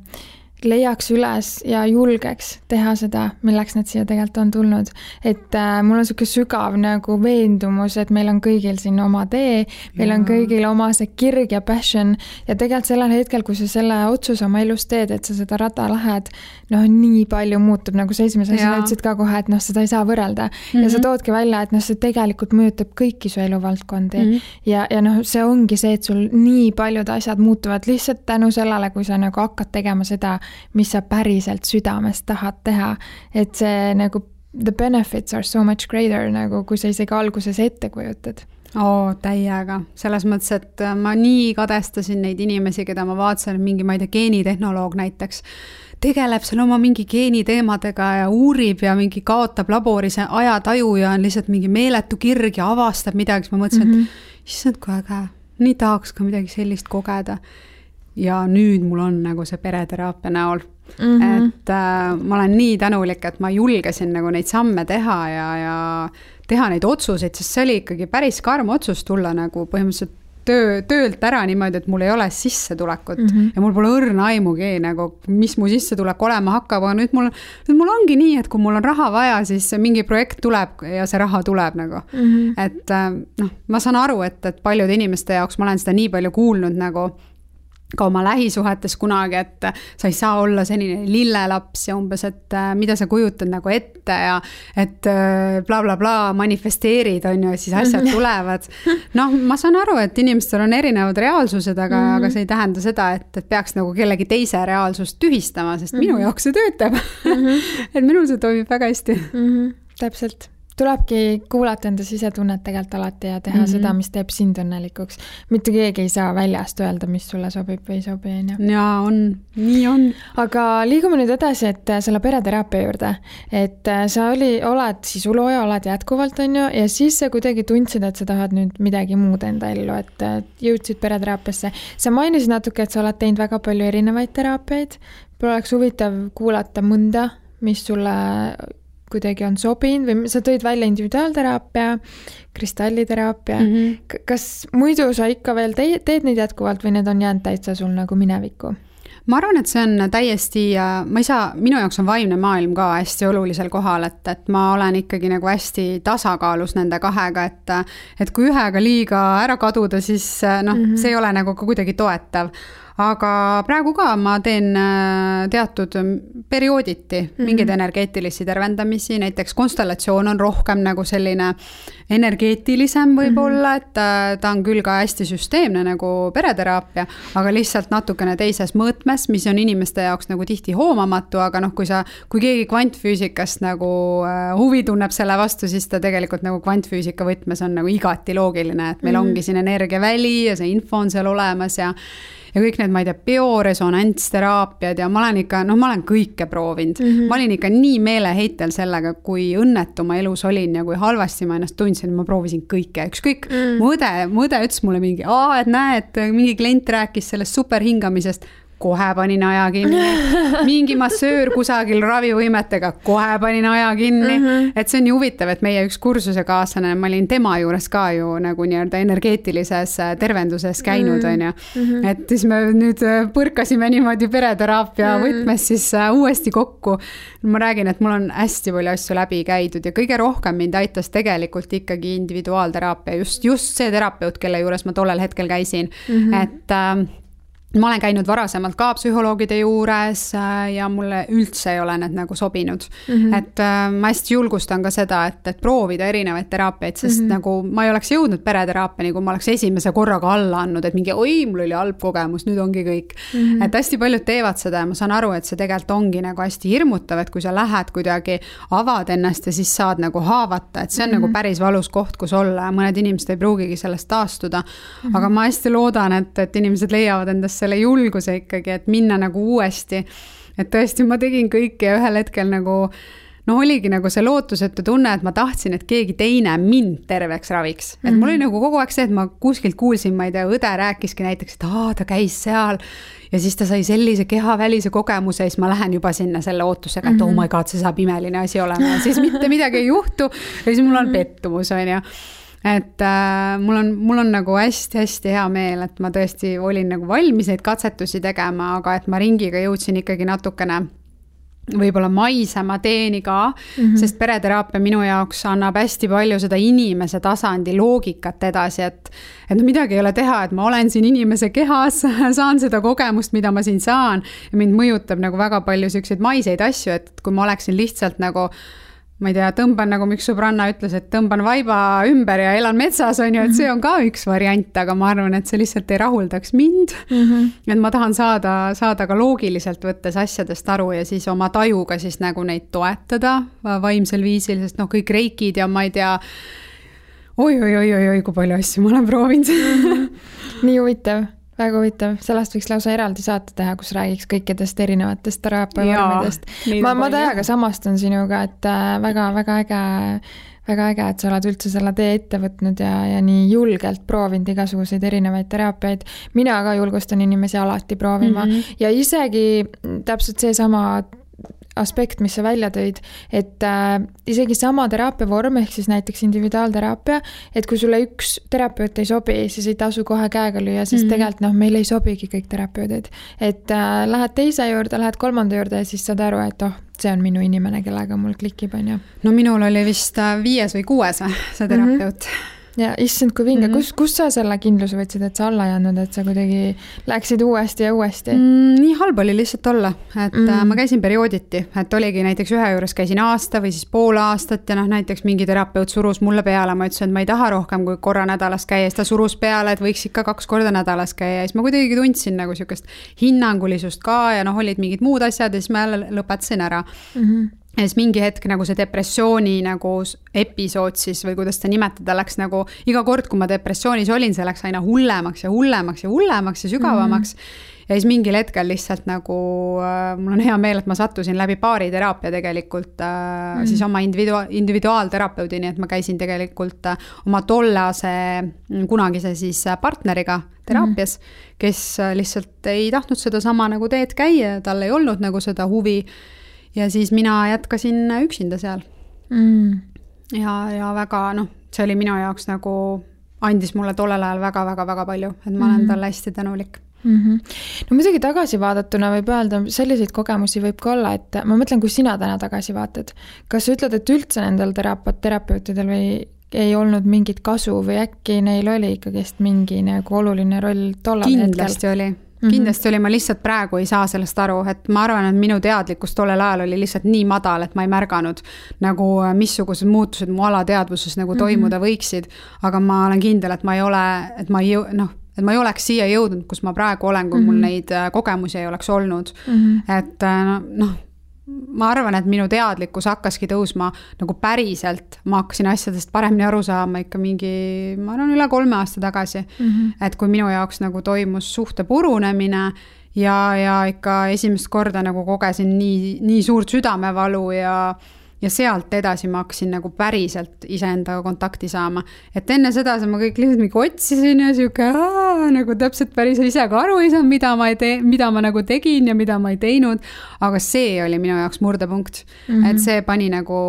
leiaks üles ja julgeks teha seda, milleks nad siia tegelikult on tulnud. et äh, mul on niisugune sügav nagu veendumus, et meil on kõigil siin oma tee, meil ja. on kõigil oma see kirg ja passion ja tegelikult sellel hetkel, kui sa selle otsuse oma elus teed, et sa seda rada lähed, noh, nii palju muutub, nagu sa esimese asjana ütlesid ka kohe, et noh, seda ei saa võrrelda mm. -hmm. ja sa mhm. toodki välja, et noh, see tegelikult mõjutab kõiki su eluvaldkondi mm. -hmm. ja, ja noh, see ongi see, et sul nii paljud asjad muutuvad lihtsalt tänu sellele, kui sa nagu hakkad tegema seda, mis sa päriselt südamest tahad teha. et see nagu the benefits are so much greater nagu, kui sa isegi alguses ette kujutad oo oh,, täiega, selles mõttes, et äh, ma nii kadestasin neid inimesi, keda ma vaatasin, mingi, ma ei tea, geenitehnoloog näiteks, tegeleb seal oma mingi geeniteemadega ja uurib ja mingi kaotab laboris ajataju ja on lihtsalt mingi meeletu kirg ja avastab midagi, siis ma mõtlesin mm, -hmm. et mhm. issand, kui äge, nii tahaks ka midagi sellist kogeda ja nüüd mul on nagu see pereteraapia näol mm. -hmm. et äh, ma olen nii tänulik, et ma julgesin nagu neid samme teha ja, ja teha neid otsuseid, sest see oli ikkagi päris karm otsus tulla nagu põhimõtteliselt töö, töölt ära niimoodi, et mul ei ole sissetulekut mm -hmm. ja mul pole õrna aimugi nagu, mis mu sissetulek olema hakkab, aga nüüd mul, nüüd mul ongi nii, et kui mul on raha vaja, siis mingi projekt tuleb ja see raha tuleb nagu mm. -hmm. et äh, noh, ma saan aru, et, et paljude inimeste jaoks ma olen seda nii palju kuulnud nagu ka oma lähisuhetes kunagi, et sa ei saa olla selline lillelaps ja umbes, et äh, mida sa kujutad nagu ette ja et blablabla äh, bla, bla, manifesteerid, on ju, ja siis asjad tulevad. noh, ma saan aru, et inimestel on erinevad reaalsused, aga mm, -hmm. aga see ei tähenda seda, et, et peaks nagu kellegi teise reaalsust tühistama, sest mm -hmm. minu jaoks see töötab. -hmm. et minul see toimib väga hästi mm. -hmm. täpselt tulebki kuulata enda sisetunnet tegelikult alati ja teha mm -hmm. seda, mis teeb sind õnnelikuks. mitte keegi ei saa väljast öelda, mis sulle sobib või ei sobi, on ju. jaa, on, nii on. aga liigume nüüd edasi, et äh, selle pereteraapia juurde. et äh, sa oli, oled sisulooja, oled jätkuvalt, on ju, ja siis sa kuidagi tundsid, et sa tahad nüüd midagi muud enda ellu, et äh, jõudsid pereteraapiasse. sa mainisid natuke, et sa oled teinud väga palju erinevaid teraapiaid. oleks huvitav kuulata mõnda, mis sulle kuidagi on sobinud või sa tõid välja individuaalteraapia, kristalliteraapia mm. -hmm. kas muidu sa ikka veel te teed neid jätkuvalt või need on jäänud täitsa sul nagu minevikku? ma arvan, et see on täiesti, ma ei saa, minu jaoks on vaimne maailm ka hästi olulisel kohal, et, et ma olen ikkagi nagu hästi tasakaalus nende kahega, et et kui ühega liiga ära kaduda, siis noh mm -hmm., see ei ole nagu ka kuidagi toetav aga praegu ka ma teen äh, teatud periooditi mm -hmm. mingeid energeetilisi tervendamisi, näiteks konstellatsioon on rohkem nagu selline energeetilisem võib-olla mm, -hmm. et äh, ta on küll ka hästi süsteemne nagu pereteraapia, aga lihtsalt natukene teises mõõtmes, mis on inimeste jaoks nagu tihti hoomamatu, aga noh, kui sa, kui keegi kvantfüüsikast nagu äh, huvi tunneb selle vastu, siis ta tegelikult nagu kvantfüüsika võtmes on nagu igati loogiline, et meil mm -hmm. ongi siin energiaväli ja see info on seal olemas ja ja kõik need, ma ei tea, bioresonantsteraapiad ja ma olen ikka, noh, ma olen kõike proovinud mm. -hmm. ma olin ikka nii meeleheitel sellega, kui õnnetu ma elus olin ja kui halvasti ma ennast tundsin, ma proovisin kõike, ükskõik mm. -hmm. mu õde, mu õde ütles mulle mingi, aa, et näed, mingi klient rääkis sellest superhingamisest kohe panin aja kinni. mingi massöör kusagil ravivõimetega, kohe panin aja kinni mm. -hmm. et see on nii huvitav, et meie üks kursusekaaslane, ma olin tema juures ka ju nagu nii-öelda energeetilises äh, tervenduses käinud, mhm. on ju. Mhm. et siis me nüüd äh, põrkasime niimoodi pereteraapia mm -hmm. võtmes siis äh, uuesti kokku. ma räägin, et mul on hästi palju asju läbi käidud ja kõige rohkem mind aitas tegelikult ikkagi individuaalteraapia, just, just see terapeut, kelle juures ma tollel hetkel käisin mm, -hmm. et äh, ma olen käinud varasemalt ka psühholoogide juures äh, ja mulle üldse ei ole need nagu sobinud mm. -hmm. et äh, ma hästi julgustan ka seda, et, et proovida erinevaid teraapiaid, sest mm -hmm. nagu ma ei oleks jõudnud pereteraapiani, kui ma oleks esimese korraga alla andnud, et mingi oi, mul oli halb kogemus, nüüd ongi kõik mm. -hmm. et hästi paljud teevad seda ja ma saan aru, et see tegelikult ongi nagu hästi hirmutav, et kui sa lähed kuidagi, avad ennast ja siis saad nagu haavata, et see on mm -hmm. nagu päris valus koht, kus olla ja mõned inimesed ei pruugigi sellest taastuda mm. -hmm. aga ma hästi loodan, et, et inimesed leiavad endas selle julguse ikkagi, et minna nagu uuesti. et tõesti, ma tegin kõike ja ühel hetkel nagu noh, oligi nagu see lootusetu tunne, et ma tahtsin, et keegi teine mind terveks raviks. et mm -hmm. mul oli mhm. nagu kogu aeg see, et ma kuskilt kuulsin, ma ei tea, õde rääkiski näiteks, et aa, ta käis seal. ja siis ta sai sellise kehavälise kogemuse ja siis ma lähen juba sinna selle ootusega, et mm -hmm. oh mhm. my god, see saab imeline asi olema ja siis mitte midagi ei juhtu. ja siis mul on mhm. pettumus, on ju et äh, mul on, mul on nagu hästi-hästi hea meel, et ma tõesti olin nagu valmis neid katsetusi tegema, aga et ma ringiga jõudsin ikkagi natukene võib-olla maisema teeni ka mm, -hmm. sest pereteraapia minu jaoks annab hästi palju seda inimese tasandi loogikat edasi, et et no midagi ei ole teha, et ma olen siin inimese kehas, saan seda kogemust, mida ma siin saan mind mõjutab nagu väga palju siukseid maiseid asju, et kui ma oleksin lihtsalt nagu ma ei tea, tõmban, nagu üks sõbranna ütles, et tõmban vaiba ümber ja elan metsas, on ju, et see on ka üks variant, aga ma arvan, et see lihtsalt ei rahuldaks mind mm. -hmm. et ma tahan saada, saada ka loogiliselt võttes asjadest aru ja siis oma tajuga siis nagu neid toetada vaimsel viisil, sest noh, kõik reikid ja ma ei tea oi, oi-oi-oi-oi, kui palju asju ma olen proovinud nii huvitav väga huvitav, sellest võiks lausa eraldi saate teha, kus räägiks kõikidest erinevatest teraapiavormidest. ma, ma täiega samastan sinuga, et väga-väga äh, äge, väga äge, et sa oled üldse selle tee ette võtnud ja, ja nii julgelt proovinud igasuguseid erinevaid teraapiaid. mina ka julgustan inimesi alati proovima mm -hmm. ja isegi täpselt seesama aspekt, mis sa välja tõid, et äh, isegi sama teraapiavorm, ehk siis näiteks individuaalteraapia, et kui sulle üks terapeut ei sobi, siis ei tasu kohe käega lüüa, sest mm -hmm. tegelikult noh, meil ei sobigi kõik terapeudid. et äh, lähed teise juurde, lähed kolmanda juurde ja siis saad aru, et oh, see on minu inimene, kellega mul klikib, on ju. no minul oli vist äh, viies või kuues see terapeut mm. -hmm ja issand, kui vinge mm, -hmm. kus, kust sa selle kindluse võtsid, et sa alla ei andnud, et sa kuidagi läksid uuesti ja uuesti mm,? nii halb oli lihtsalt olla, et mm -hmm. ma käisin periooditi, et oligi näiteks ühe juures käisin aasta või siis pool aastat ja noh, näiteks mingi terapeut surus mulle peale, ma ütlesin, et ma ei taha rohkem kui korra nädalas käia, siis ta surus peale, et võiks ikka kaks korda nädalas käia ja siis ma kuidagi tundsin nagu sihukest hinnangulisust ka ja noh, olid mingid muud asjad ja siis ma jälle lõpetasin ära mm. -hmm ja siis mingi hetk nagu see depressiooni nagu episood siis või kuidas seda nimetada, läks nagu iga kord, kui ma depressioonis olin, see läks aina hullemaks ja hullemaks ja hullemaks ja sügavamaks mm. -hmm ja siis mingil hetkel lihtsalt nagu äh, mul on hea meel, et ma sattusin läbi baariteraapia tegelikult äh, mm. siis oma individua-, individuaalterapeudini, et ma käisin tegelikult äh, oma tollase kunagise siis äh, partneriga teraapias mm., kes äh, lihtsalt ei tahtnud sedasama nagu teed käia, tal ei olnud nagu seda huvi ja siis mina jätkasin üksinda seal mm.. ja, ja väga noh, see oli minu jaoks nagu, andis mulle tollel ajal väga-väga-väga palju, et ma olen mm. talle hästi tänulik mm. -hmm. no muidugi tagasi vaadatuna võib öelda, selliseid kogemusi võib ka olla, et ma mõtlen, kui sina täna tagasi vaatad, kas sa ütled, et üldse nendel terapeut, terapeutidel või ei olnud mingit kasu või äkki neil oli ikkagist mingi nagu oluline roll tollal hetkel? kindlasti oli, Mhm. kindlasti oli, ma lihtsalt praegu ei saa sellest aru, et ma arvan, et minu teadlikkus tollel ajal oli lihtsalt nii madal, et ma ei märganud nagu, missugused muutused mu alateadvuses nagu toimuda mm -hmm. võiksid. aga ma olen kindel, et ma ei ole, et ma ei jõu-, noh, et ma ei oleks siia jõudnud, kus ma praegu olen, kui mm -hmm. mul mhm. neid äh, kogemusi ei oleks olnud mm. -hmm. et äh, noh ma arvan, et minu teadlikkus hakkaski tõusma nagu päriselt, ma hakkasin asjadest paremini aru saama ikka mingi, ma arvan, üle kolme aasta tagasi mm. -hmm. et kui minu jaoks nagu toimus suhte purunemine ja, ja ikka esimest korda nagu kogesin nii, nii suurt südamevalu ja ja sealt edasi ma hakkasin nagu päriselt iseendaga kontakti saama. et enne seda ma kõik lihtsalt mingi otsisin ja sihuke nagu täpselt päris ise ka aru ei saanud, mida ma ei tee, mida ma nagu tegin ja mida ma ei teinud. aga see oli minu jaoks murdepunkt mm, -hmm. et see pani nagu,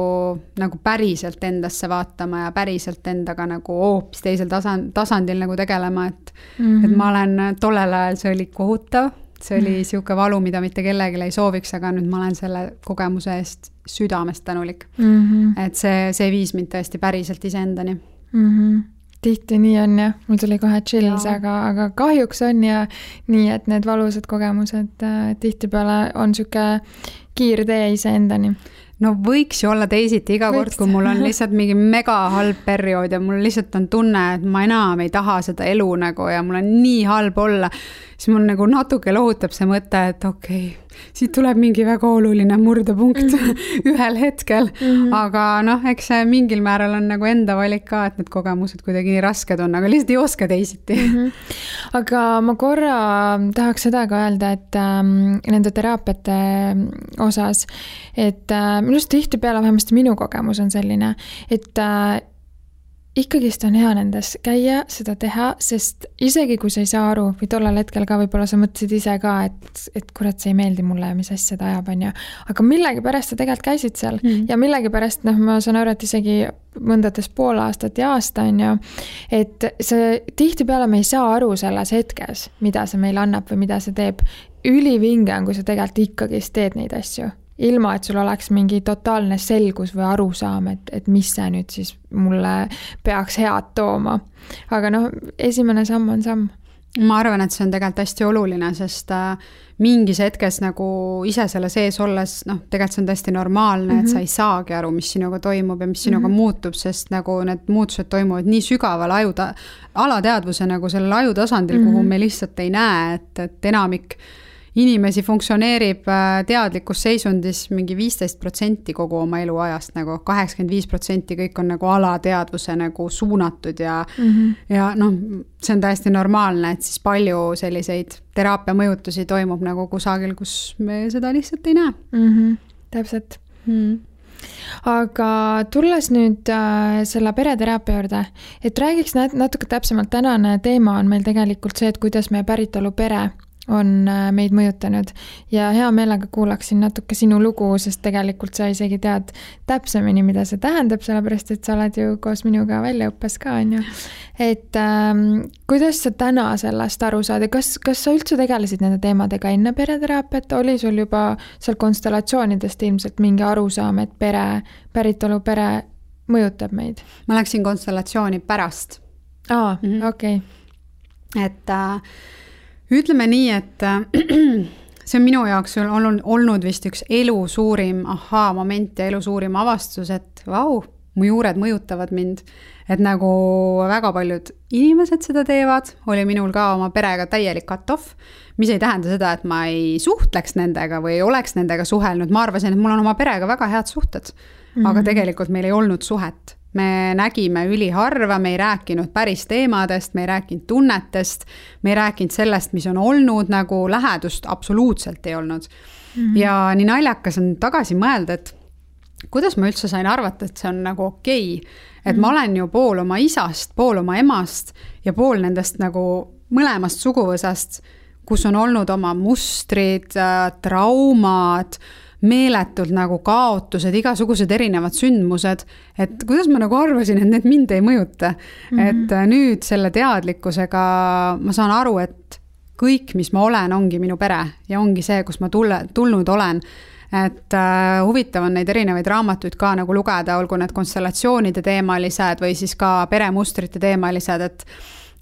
nagu päriselt endasse vaatama ja päriselt endaga nagu hoopis teisel tasand, tasandil nagu tegelema, et mm, -hmm. et ma olen tollel ajal, see oli kohutav see oli niisugune mm. valu, mida mitte kellelegi ei sooviks, aga nüüd ma olen selle kogemuse eest südamest tänulik mm. -hmm. et see, see viis mind tõesti päriselt iseendani mm. -hmm tihti nii on jah, mul tuli kohe chills, aga, aga kahjuks on ja nii, et need valusad kogemused äh, tihtipeale on niisugune kiirtee iseendani no võiks ju olla teisiti, iga võiks. kord, kui mul on lihtsalt mingi mega halb periood ja mul lihtsalt on tunne, et ma enam ei taha seda elu nagu ja mul on nii halb olla siis mul nagu natuke lohutab see mõte, et okei okay,, siit tuleb mingi väga oluline murdepunkt mm -hmm. ühel hetkel mm. -hmm. aga noh, eks see mingil määral on nagu enda valik ka, et need kogemused kuidagi nii rasked on, aga lihtsalt ei oska teisiti mm. -hmm. aga ma korra tahaks seda ka öelda, et ähm, nende teraapiate osas, et äh, minu arust tihtipeale, vähemasti minu kogemus on selline, et äh, ikkagist on hea nendes käia, seda teha, sest isegi kui sa ei saa aru või tollel hetkel ka võib-olla sa mõtlesid ise ka, et, et kurat, see ei meeldi mulle ja mis asja ta ajab, on ju. aga millegipärast sa tegelikult käisid seal mm. ja millegipärast noh, ma saan aru, et isegi mõndades pool aastat ja aasta, on ju. et see, tihtipeale me ei saa aru selles hetkes, mida see meile annab või mida see teeb. ülivinge on, kui sa tegelikult ikkagist teed neid asju ilma, et sul oleks mingi totaalne selgus või arusaam, et, et mis see nüüd siis mulle peaks head tooma. aga noh, esimene samm on samm. ma arvan, et see on tegelikult hästi oluline, sest äh, mingis hetkes nagu ise selle sees olles, noh, tegelikult see on täiesti normaalne mm, -hmm. et sa mhm. ei saagi aru, mis sinuga toimub ja mis sinuga mm -hmm. muutub, sest nagu need muutused toimuvad nii sügaval aju, alateadvuse nagu sellel ajutasandil mm, -hmm. kuhu mhm. me lihtsalt ei näe, et, et enamik inimesi funktsioneerib äh, teadlikus seisundis mingi viisteist protsenti kogu oma eluajast nagu, kaheksakümmend viis protsenti kõik on nagu alateadvuse nagu suunatud ja mm, -hmm. ja noh, see on täiesti normaalne, et siis palju selliseid teraapia mõjutusi toimub nagu kusagil, kus me seda lihtsalt ei näe mm. -hmm. täpselt mm aga tulles nüüd äh, selle pereteraapia juurde, et räägiks natuke täpsemalt, tänane teema on meil tegelikult see, et kuidas meie päritolu pere on äh, meid mõjutanud ja hea meelega kuulaksin natuke sinu lugu, sest tegelikult sa isegi tead täpsemini, mida see tähendab, sellepärast et sa oled ju koos minuga väljaõppes ka, on ju. et ähm, kuidas sa täna sellest aru saad ja kas, kas sa üldse tegelesid nende teemadega enne pereteraapiat, oli sul juba seal konstellatsioonidest ilmselt mingi arusaam, et pere, päritolu pere mõjutab meid? ma läksin konstellatsiooni pärast. aa, mhm. okei. et äh, ütleme nii, et äh, see on minu jaoks olnud, olnud vist üks elu suurim ahaa-moment ja elu suurim avastus, et vau, mu juured mõjutavad mind. et nagu väga paljud inimesed seda teevad, oli minul ka oma perega täielik cut-off, mis ei tähenda seda, et ma ei suhtleks nendega või oleks nendega suhelnud, ma arvasin, et mul on oma perega väga head suhted aga mhm. tegelikult meil ei olnud suhet me nägime üliharva, me ei rääkinud päris teemadest, me ei rääkinud tunnetest, me ei rääkinud sellest, mis on olnud, nagu lähedust absoluutselt ei olnud mm. -hmm. ja nii naljakas on tagasi mõelda, et kuidas ma üldse sain arvata, et see on nagu okei okay.. et ma mhm. olen ju pool oma isast, pool oma emast ja pool nendest nagu mõlemast suguvõsast, kus on olnud oma mustrid, äh, traumad meeletult nagu kaotused, igasugused erinevad sündmused. et kuidas ma nagu arvasin, et need mind ei mõjuta mm. -hmm. et äh, nüüd selle teadlikkusega ma saan aru, et kõik, mis ma olen, ongi minu pere ja ongi see, kust ma tulle, tulnud olen et äh, huvitav on neid erinevaid raamatuid ka nagu lugeda, olgu need konstellatsioonide teemalised või siis ka peremustrite teemalised, et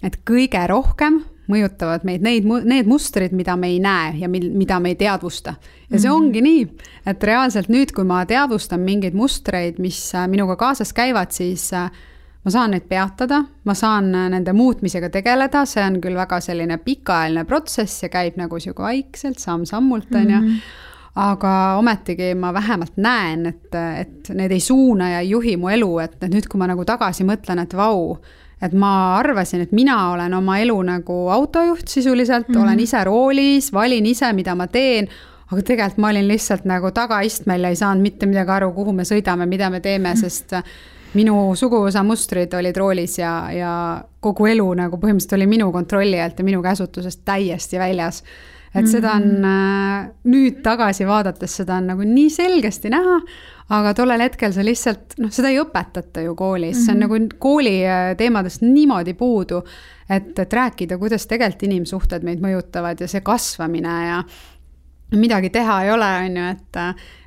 et kõige rohkem mõjutavad meid neid, need mustrid, mida me ei näe ja mil, mida me ei teadvusta. ja see mm -hmm. ongi nii, et reaalselt nüüd, kui ma teadvustan mingeid mustreid, mis äh, minuga kaasas käivad, siis äh, ma saan neid peatada, ma saan äh, nende muutmisega tegeleda, see on küll väga selline pikaajaline protsess ja käib nagu sihuke vaikselt, samm-sammult, on ju mhm. aga ometigi ma vähemalt näen, et, et need ei suuna ja ei juhi mu elu, et nüüd, kui ma nagu tagasi mõtlen, et vau et ma arvasin, et mina olen oma elu nagu autojuht sisuliselt mm, -hmm. olen ise roolis, valin ise, mida ma teen, aga tegelikult ma olin lihtsalt nagu tagaistmel ja ei saanud mitte midagi aru, kuhu me sõidame, mida me teeme, sest minu suguvõsa mustrid olid roolis ja, ja kogu elu nagu põhimõtteliselt oli minu kontrolli alt ja minu käsutusest täiesti väljas. Et seda on mhm. äh, nüüd tagasi vaadates, seda on nagu nii selgesti näha, aga tollel hetkel sa lihtsalt, noh, seda ei õpetata ju koolis mm, -hmm. see on mhm. nagu kooli äh, teemadest niimoodi puudu, et, et rääkida, kuidas tegelikult inimsuhted meid mõjutavad ja see kasvamine ja midagi teha ei ole, on ju, et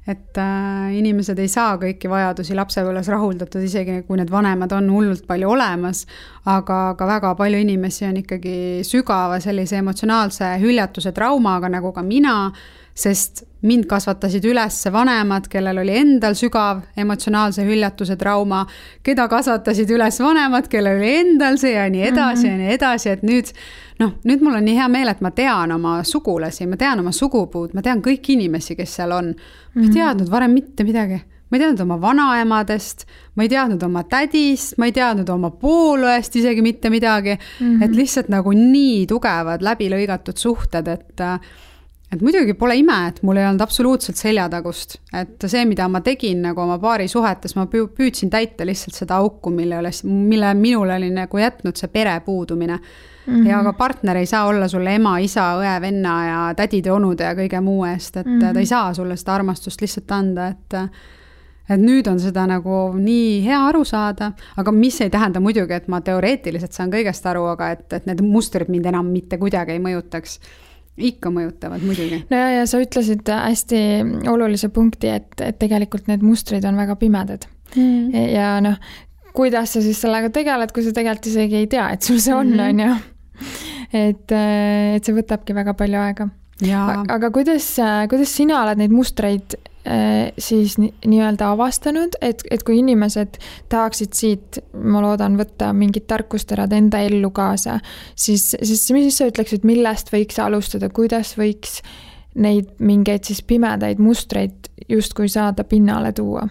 et äh, inimesed ei saa kõiki vajadusi lapsepõlves rahuldatud, isegi kui need vanemad on hullult palju olemas, aga, aga väga palju inimesi on ikkagi sügava sellise emotsionaalse hüljatuse traumaga, nagu ka mina, sest mind kasvatasid üles vanemad, kellel oli endal sügav emotsionaalse hüljatuse trauma, keda kasvatasid üles vanemad, kellel oli endal see ja nii edasi mm -hmm. ja nii edasi, et nüüd noh, nüüd mul on nii hea meel, et ma tean oma sugulasi, ma tean oma sugupuud, ma tean kõiki inimesi, kes seal on. ma ei mhm. teadnud varem mitte midagi ma ei teadnud oma vanaemadest, ma ei teadnud oma tädist, ma ei teadnud oma poolõest isegi mitte midagi mm. -hmm. et lihtsalt nagu nii tugevad läbilõigatud suhted, et et muidugi pole ime, et mul ei olnud absoluutselt seljatagust, et see, mida ma tegin nagu oma paari suhetes, ma püüdsin täita lihtsalt seda auku, mille üles, mille minule oli nagu jätnud see pere puudumine mm. -hmm. ja ka partner ei saa olla sulle ema, isa, õe, venna ja tädide, onude ja kõige muu eest, et mm -hmm. ta ei saa sulle seda armastust lihtsalt anda, et et nüüd on seda nagu nii hea aru saada, aga mis ei tähenda muidugi, et ma teoreetiliselt saan kõigest aru, aga et, et need mustrid mind enam mitte kuidagi ei mõjutaks ikka mõjutavad muidugi. no ja, ja sa ütlesid hästi olulise punkti, et, et tegelikult need mustrid on väga pimedad mm.. ja noh, kuidas sa siis sellega tegeled, kui sa tegelikult isegi ei tea, et sul see on, mhm. on ju. et, et see võtabki väga palju aega. Aga kuidas, kuidas sina oled neid mustreid Äh, siis nii-öelda avastanud, et, et kui inimesed tahaksid siit, ma loodan, võtta mingit tarkusterad enda ellu kaasa, siis, siis mis sa ütleksid, millest võiks alustada, kuidas võiks neid mingeid siis pimedaid mustreid justkui saada pinnale tuua?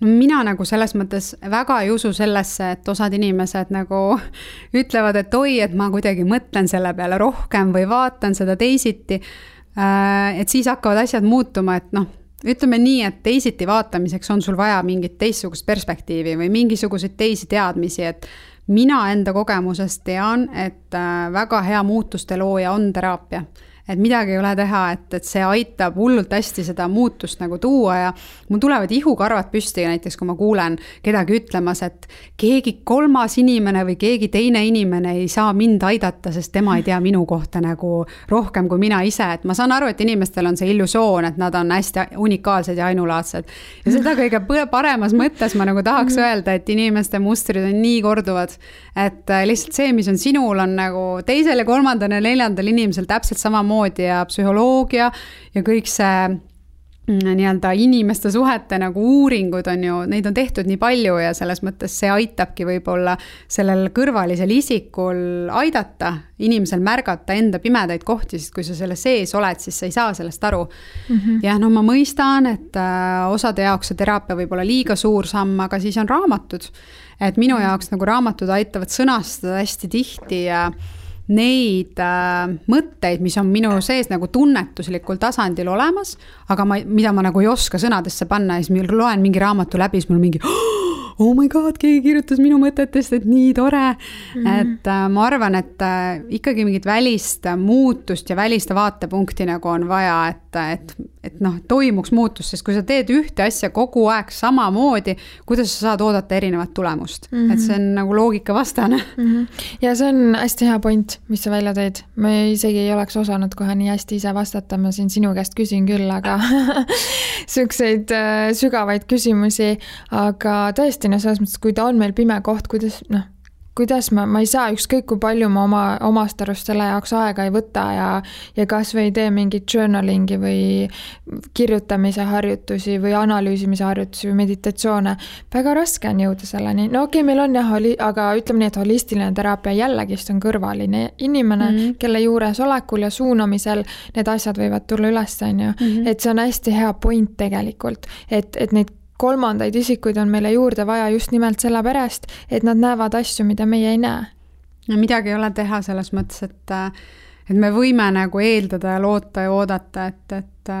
No mina nagu selles mõttes väga ei usu sellesse, et osad inimesed nagu ütlevad, et oi, et ma kuidagi mõtlen selle peale rohkem või vaatan seda teisiti. Äh, et siis hakkavad asjad muutuma, et noh, ütleme nii, et teisiti vaatamiseks on sul vaja mingit teistsugust perspektiivi või mingisuguseid teisi teadmisi, et mina enda kogemusest tean, et äh, väga hea muutuste looja on teraapia et midagi ei ole teha, et, et see aitab hullult hästi seda muutust nagu tuua ja mul tulevad ihukarvad püsti näiteks, kui ma kuulen kedagi ütlemas, et keegi kolmas inimene või keegi teine inimene ei saa mind aidata, sest tema ei tea minu kohta nagu rohkem kui mina ise, et ma saan aru, et inimestel on see illusioon, et nad on hästi unikaalsed ja ainulaadsed. ja seda kõige paremas mõttes ma nagu tahaks öelda, et inimeste mustrid on nii korduvad, et äh, lihtsalt see, mis on sinul, on nagu teisel ja kolmandal ja neljandal inimesel täpselt samamoodi samamoodi ja psühholoogia ja kõik see mm, nii-öelda inimeste suhete nagu uuringud on ju, neid on tehtud nii palju ja selles mõttes see aitabki võib-olla sellel kõrvalisel isikul aidata inimesel märgata enda pimedaid kohti, sest kui sa selle sees oled, siis sa ei saa sellest aru mm. -hmm. ja no ma mõistan, et äh, osade jaoks see teraapia võib olla liiga suur samm, aga siis on raamatud. et minu jaoks nagu raamatud aitavad sõnastada hästi tihti ja äh, neid äh, mõtteid, mis on minu sees nagu tunnetuslikul tasandil olemas, aga ma, mida ma nagu ei oska sõnadesse panna ja siis ma loen mingi raamatu läbi, siis mul mingi oh my god, keegi kirjutas minu mõtetest, et nii tore mm. -hmm. et äh, ma arvan, et äh, ikkagi mingit välist muutust ja välist vaatepunkti nagu on vaja, et, et, et noh, toimuks muutus, sest kui sa teed ühte asja kogu aeg samamoodi, kuidas sa saad oodata erinevat tulemust mm, -hmm. et see on nagu loogikavastane mm. -hmm. ja see on hästi hea point, mis sa välja tõid, ma isegi ei oleks osanud kohe nii hästi ise vastata, ma siin sinu käest küsin küll, aga siukseid äh, sügavaid küsimusi, aga tõesti noh, selles mõttes, kui ta on meil pime koht, kuidas noh, kuidas ma, ma ei saa ükskõik kui palju ma oma, omast arust selle jaoks aega ei võta ja, ja kasvõi tee mingit journaling'i või kirjutamise harjutusi või analüüsimise harjutusi või meditatsioone. väga raske on jõuda selleni, no okei okay,, meil on jah, oli, aga ütleme nii, et holistiline teraapia jällegist on kõrvaline inimene mm, -hmm. kelle juuresolekul ja suunamisel need asjad võivad tulla üles, on ju. Mhm. et see on hästi hea point tegelikult, et, et neid kolmandaid isikuid on meile juurde vaja just nimelt sellepärast, et nad näevad asju, mida meie ei näe. no midagi ei ole teha selles mõttes, et et me võime nagu eeldada ja loota ja oodata, et, et,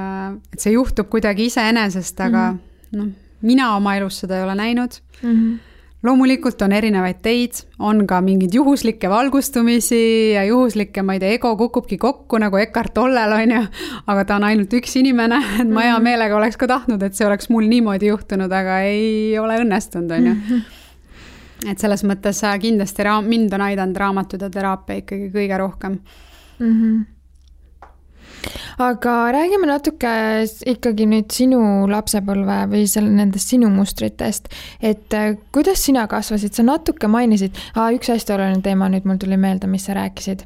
et see juhtub kuidagi iseenesest, aga mm -hmm. noh, mina oma elus seda ei ole näinud mm. -hmm loomulikult on erinevaid teid, on ka mingeid juhuslikke valgustumisi ja juhuslikke, ma ei tea, ego kukubki kokku nagu Eckart Tollel on ju, aga ta on ainult üks inimene, et ma hea mhm. meelega oleks ka tahtnud, et see oleks mul niimoodi juhtunud, aga ei ole õnnestunud, on ju. Mhm. et selles mõttes äh, kindlasti raam-, mind on aidanud raamatud ja teraapia ikkagi kõige rohkem mm. -hmm aga räägime natuke ikkagi nüüd sinu lapsepõlve või selle, nendest sinu mustritest, et äh, kuidas sina kasvasid, sa natuke mainisid, üks hästi oluline teema nüüd mul tuli meelde, mis sa rääkisid,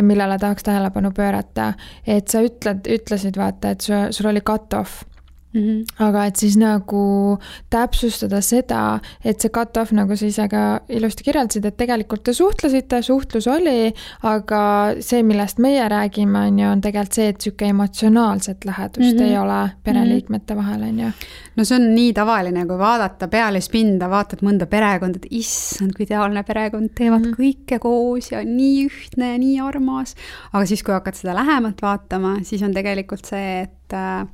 millele tahaks tähelepanu pöörata, et sa ütled, ütlesid vaata, et sul oli cut-off Mm -hmm. aga et siis nagu täpsustada seda, et see cut-off, nagu sa ise ka ilusti kirjeldasid, et tegelikult te suhtlesite, suhtlus oli, aga see, millest meie räägime, on ju, on tegelikult see, et niisugune emotsionaalset lähedust mm -hmm. ei ole pereliikmete vahel, on ju. no see on nii tavaline, kui vaadata pealispinda, vaatad mõnda perekonda, et issand, kui ideaalne perekond, teevad mm -hmm. kõike koos ja nii ühtne ja nii armas. aga siis, kui hakkad seda lähemalt vaatama, siis on tegelikult see, et äh,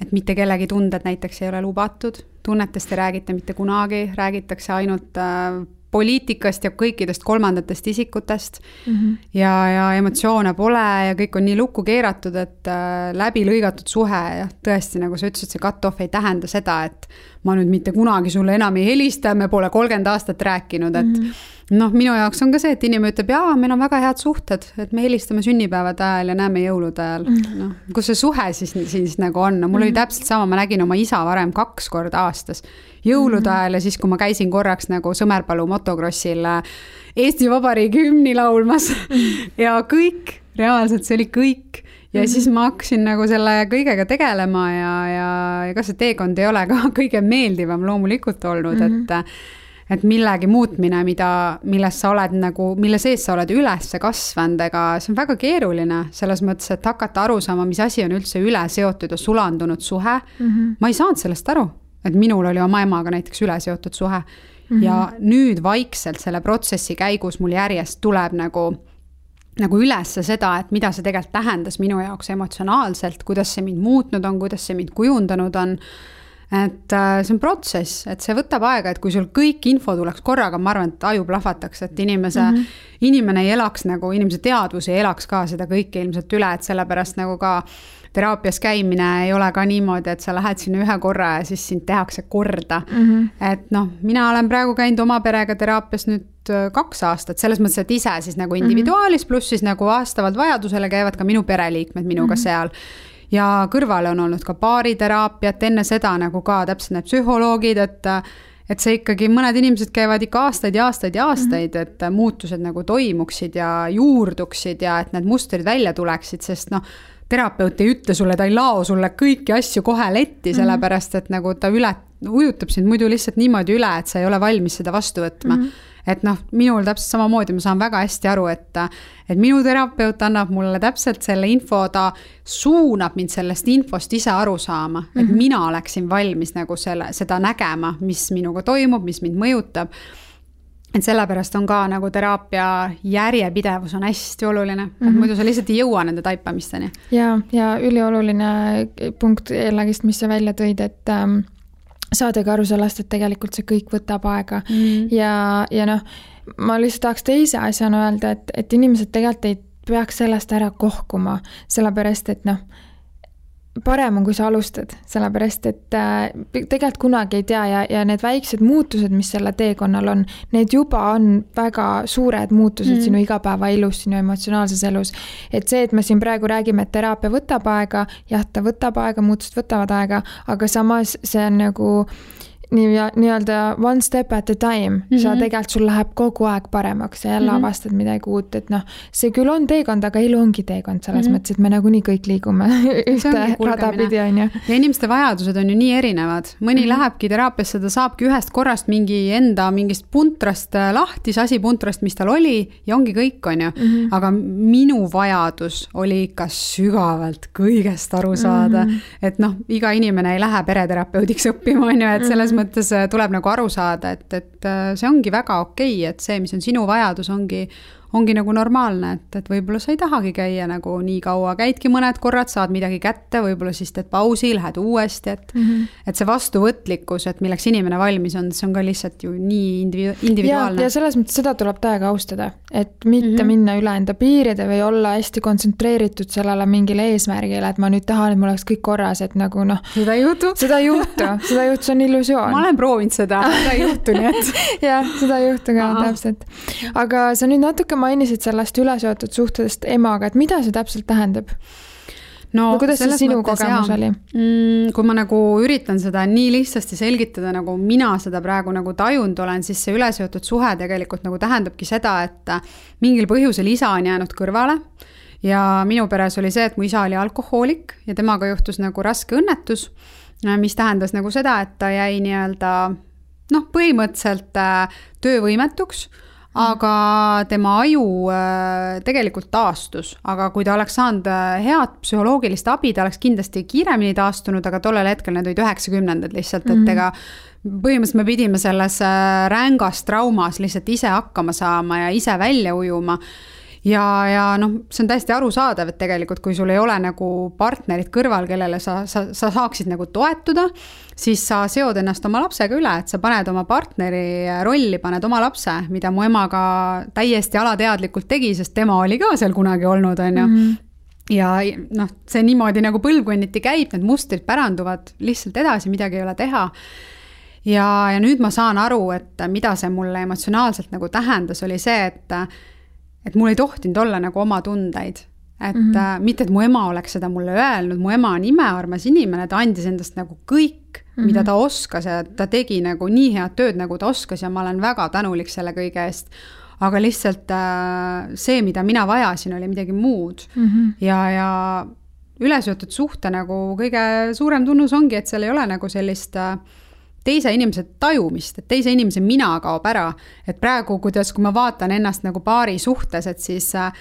et mitte kellegi tunded näiteks ei ole lubatud, tunnetest ei räägita mitte kunagi, räägitakse ainult äh, poliitikast ja kõikidest kolmandatest isikutest mm. -hmm. ja, ja emotsioone pole ja kõik on nii lukku keeratud, et äh, läbi lõigatud suhe, jah, tõesti, nagu sa ütlesid, see cut-off ei tähenda seda, et ma nüüd mitte kunagi sulle enam ei helista, me pole kolmkümmend aastat rääkinud, et mm -hmm noh, minu jaoks on ka see, et inimene ütleb, jaa, meil on väga head suhted, et me helistame sünnipäevade ajal ja näeme jõulude ajal mm. noh, kus see suhe siis, siis nagu on, no mul mm -hmm. oli täpselt sama, ma nägin oma isa varem kaks korda aastas. jõulude mm -hmm. ajal ja siis, kui ma käisin korraks nagu Sõmerpalu motokrossil äh, Eesti Vabariigi hümni laulmas mm -hmm. ja kõik, reaalselt see oli kõik ja mm -hmm. siis ma hakkasin nagu selle kõigega tegelema ja, ja ega see teekond ei ole ka kõige meeldivam loomulikult olnud mm, -hmm. et et millegi muutmine, mida, milles sa oled nagu, mille sees sa oled üles kasvanud, ega see on väga keeruline selles mõttes, et hakata aru saama, mis asi on üldse üle seotud ja sulandunud suhe mm. -hmm. ma ei saanud sellest aru, et minul oli oma emaga näiteks üle seotud suhe mm. -hmm. ja nüüd vaikselt selle protsessi käigus mul järjest tuleb nagu nagu ülesse seda, et mida see tegelikult tähendas minu jaoks emotsionaalselt, kuidas see mind muutnud on, kuidas see mind kujundanud on et äh, see on protsess, et see võtab aega, et kui sul kõik info tuleks korraga, ma arvan, et aju plahvataks, et inimese mm, -hmm. inimene ei elaks nagu, inimese teadvus ei elaks ka seda kõike ilmselt üle, et sellepärast nagu ka teraapias käimine ei ole ka niimoodi, et sa lähed sinna ühe korra ja siis sind tehakse korda mm. -hmm. et noh, mina olen praegu käinud oma perega teraapias nüüd äh, kaks aastat, selles mõttes, et ise siis nagu individuaalis, pluss siis nagu vastavalt vajadusele käivad ka minu pereliikmed minuga mm -hmm. seal ja kõrvale on olnud ka baariteraapiat, enne seda nagu ka täpselt need psühholoogid, et et see ikkagi, mõned inimesed käivad ikka aastaid ja aastaid ja aastaid mm, -hmm. et muutused nagu toimuksid ja juurduksid ja et need mustrid välja tuleksid, sest noh, terapeut ei ütle sulle, ta ei lao sulle kõiki asju kohe letti, mhm. sellepärast et nagu ta üle, ujutab sind muidu lihtsalt niimoodi üle, et sa ei ole valmis seda vastu võtma mm. -hmm et noh, minul täpselt samamoodi, ma saan väga hästi aru, et, et minu terapeut annab mulle täpselt selle info, ta suunab mind sellest infost ise aru saama, et mm -hmm. mina oleksin valmis nagu selle, seda nägema, mis minuga toimub, mis mind mõjutab et sellepärast on ka nagu teraapia järjepidevus on hästi oluline mm, -hmm. et mhm. muidu sa lihtsalt ei jõua nende taipamisteni. ja, ja ülioluline punkt jällegist, mis sa välja tõid, et ähm, saadagi aru sellest, et tegelikult see kõik võtab aega mm. ja, ja noh, ma lihtsalt tahaks teise asjana öelda, et, et inimesed tegelikult ei peaks sellest ära kohkuma, sellepärast et noh parem on, kui sa alustad, sellepärast et äh, tegelikult kunagi ei tea ja, ja need väiksed muutused, mis sellel teekonnal on, need juba on väga suured muutused mm. sinu igapäevaelus, sinu emotsionaalses elus. et see, et me siin praegu räägime, et teraapia võtab aega, jah, ta võtab aega, muutused võtavad aega, aga samas see on nagu nii, nii-öelda one step at a time mm, -hmm. sa mhm. tegelikult, sul läheb kogu aeg paremaks, sa jälle mm -hmm. avastad midagi uut, et noh, see küll on teekond, aga elu ongi teekond selles mm -hmm. mõttes, et me nagunii kõik liigume ühte rada pidi, on ju. ja inimeste vajadused on ju nii erinevad, mõni mm -hmm. lähebki teraapiasse, ta saabki ühest korrast mingi enda mingist puntrast äh, lahti, see asi puntrast, mis tal oli ja ongi kõik, on ju mm. -hmm. aga minu vajadus oli ikka sügavalt kõigest aru saada mm, -hmm. et noh, iga inimene ei lähe pereterapeudiks õppima, on ju, et selles mm -hmm mõttes äh, tuleb nagu aru saada, et, et äh, see ongi väga okei okay,, et see, mis on sinu vajadus, ongi, ongi nagu normaalne, et, et võib-olla sa ei tahagi käia nagu nii kaua, käidki mõned korrad, saad midagi kätte, võib-olla siis teed pausi, lähed uuesti, et mm, -hmm. et see vastuvõtlikkus, et milleks inimene valmis on, see on ka lihtsalt ju nii individu-, individuaalne. ja selles mõttes seda tuleb täiega austada, et mitte mm -hmm. minna üle enda piiride või olla hästi kontsentreeritud sellele mingile eesmärgile, et ma nüüd tahan, et mul oleks kõik korras, et nagu noh. seda ei juhtu. seda ei juhtu, seda ei juhtu, see on illusioon. ma olen proovinud seda, seda ei juhtu, nii et. jah, seda ei juhtu ka täpselt. aga sa nüüd natuke mainisid sellest üleseotud suhtedest emaga, et mida see täpselt tähendab? no, no kuidas see sinu kogemus oli mm,? kui ma nagu üritan seda nii lihtsasti selgitada, nagu mina seda praegu nagu tajunud olen, siis see üleseotud suhe tegelikult nagu tähendabki seda, et mingil põhjusel isa on jäänud kõrvale ja minu peres oli see, et mu isa oli alkohoolik ja temaga juhtus nagu raske õnnetus, mis tähendas nagu seda, et ta jäi nii-öelda noh, põhimõtteliselt äh, töövõimetuks aga tema aju äh, tegelikult taastus, aga kui ta oleks saanud äh, head psühholoogilist abi, ta oleks kindlasti kiiremini taastunud, aga tollel hetkel need olid üheksakümnendad lihtsalt, et -hmm. ega põhimõtteliselt me pidime selles äh, rängas traumas lihtsalt ise hakkama saama ja ise välja ujuma ja, ja noh, see on täiesti arusaadav, et tegelikult, kui sul ei ole nagu partnerit kõrval, kellele sa, sa, sa saaksid nagu toetuda, siis sa seod ennast oma lapsega üle, et sa paned oma partneri rolli, paned oma lapse, mida mu ema ka täiesti alateadlikult tegi, sest tema oli ka seal kunagi olnud, on ju mhm. ja noh, see niimoodi nagu põlvkonniti käib, need mustrid päranduvad lihtsalt edasi, midagi ei ole teha ja, ja nüüd ma saan aru, et mida see mulle emotsionaalselt nagu tähendas, oli see, et et mul ei tohtinud olla nagu oma tundeid. et mm -hmm. mitte, et mu ema oleks seda mulle öelnud, mu ema on imearmas inimene, ta andis endast nagu kõik mm, -hmm. mida ta oskas ja ta tegi nagu nii head tööd, nagu ta oskas ja ma olen väga tänulik selle kõige eest aga lihtsalt äh, see, mida mina vajasin, oli midagi muud mm. -hmm. ja, ja üleseotud suhte nagu kõige suurem tunnus ongi, et seal ei ole nagu sellist äh, teise inimese tajumist, et teise inimese mina kaob ära. et praegu, kuidas, kui ma vaatan ennast nagu paari suhtes, et siis äh,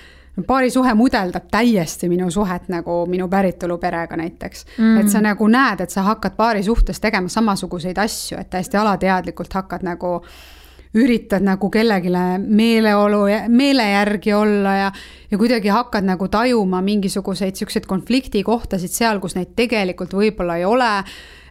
paarisuhe mudeldab täiesti minu suhet nagu minu päritoluperega näiteks. Mm.. et sa nagu näed, et sa hakkad paari suhtes tegema samasuguseid asju, et täiesti alateadlikult hakkad nagu üritad nagu kellelegi meeleolu, meele järgi olla ja, ja kuidagi hakkad nagu tajuma mingisuguseid siukseid konfliktikohtasid seal, kus neid tegelikult võib-olla ei ole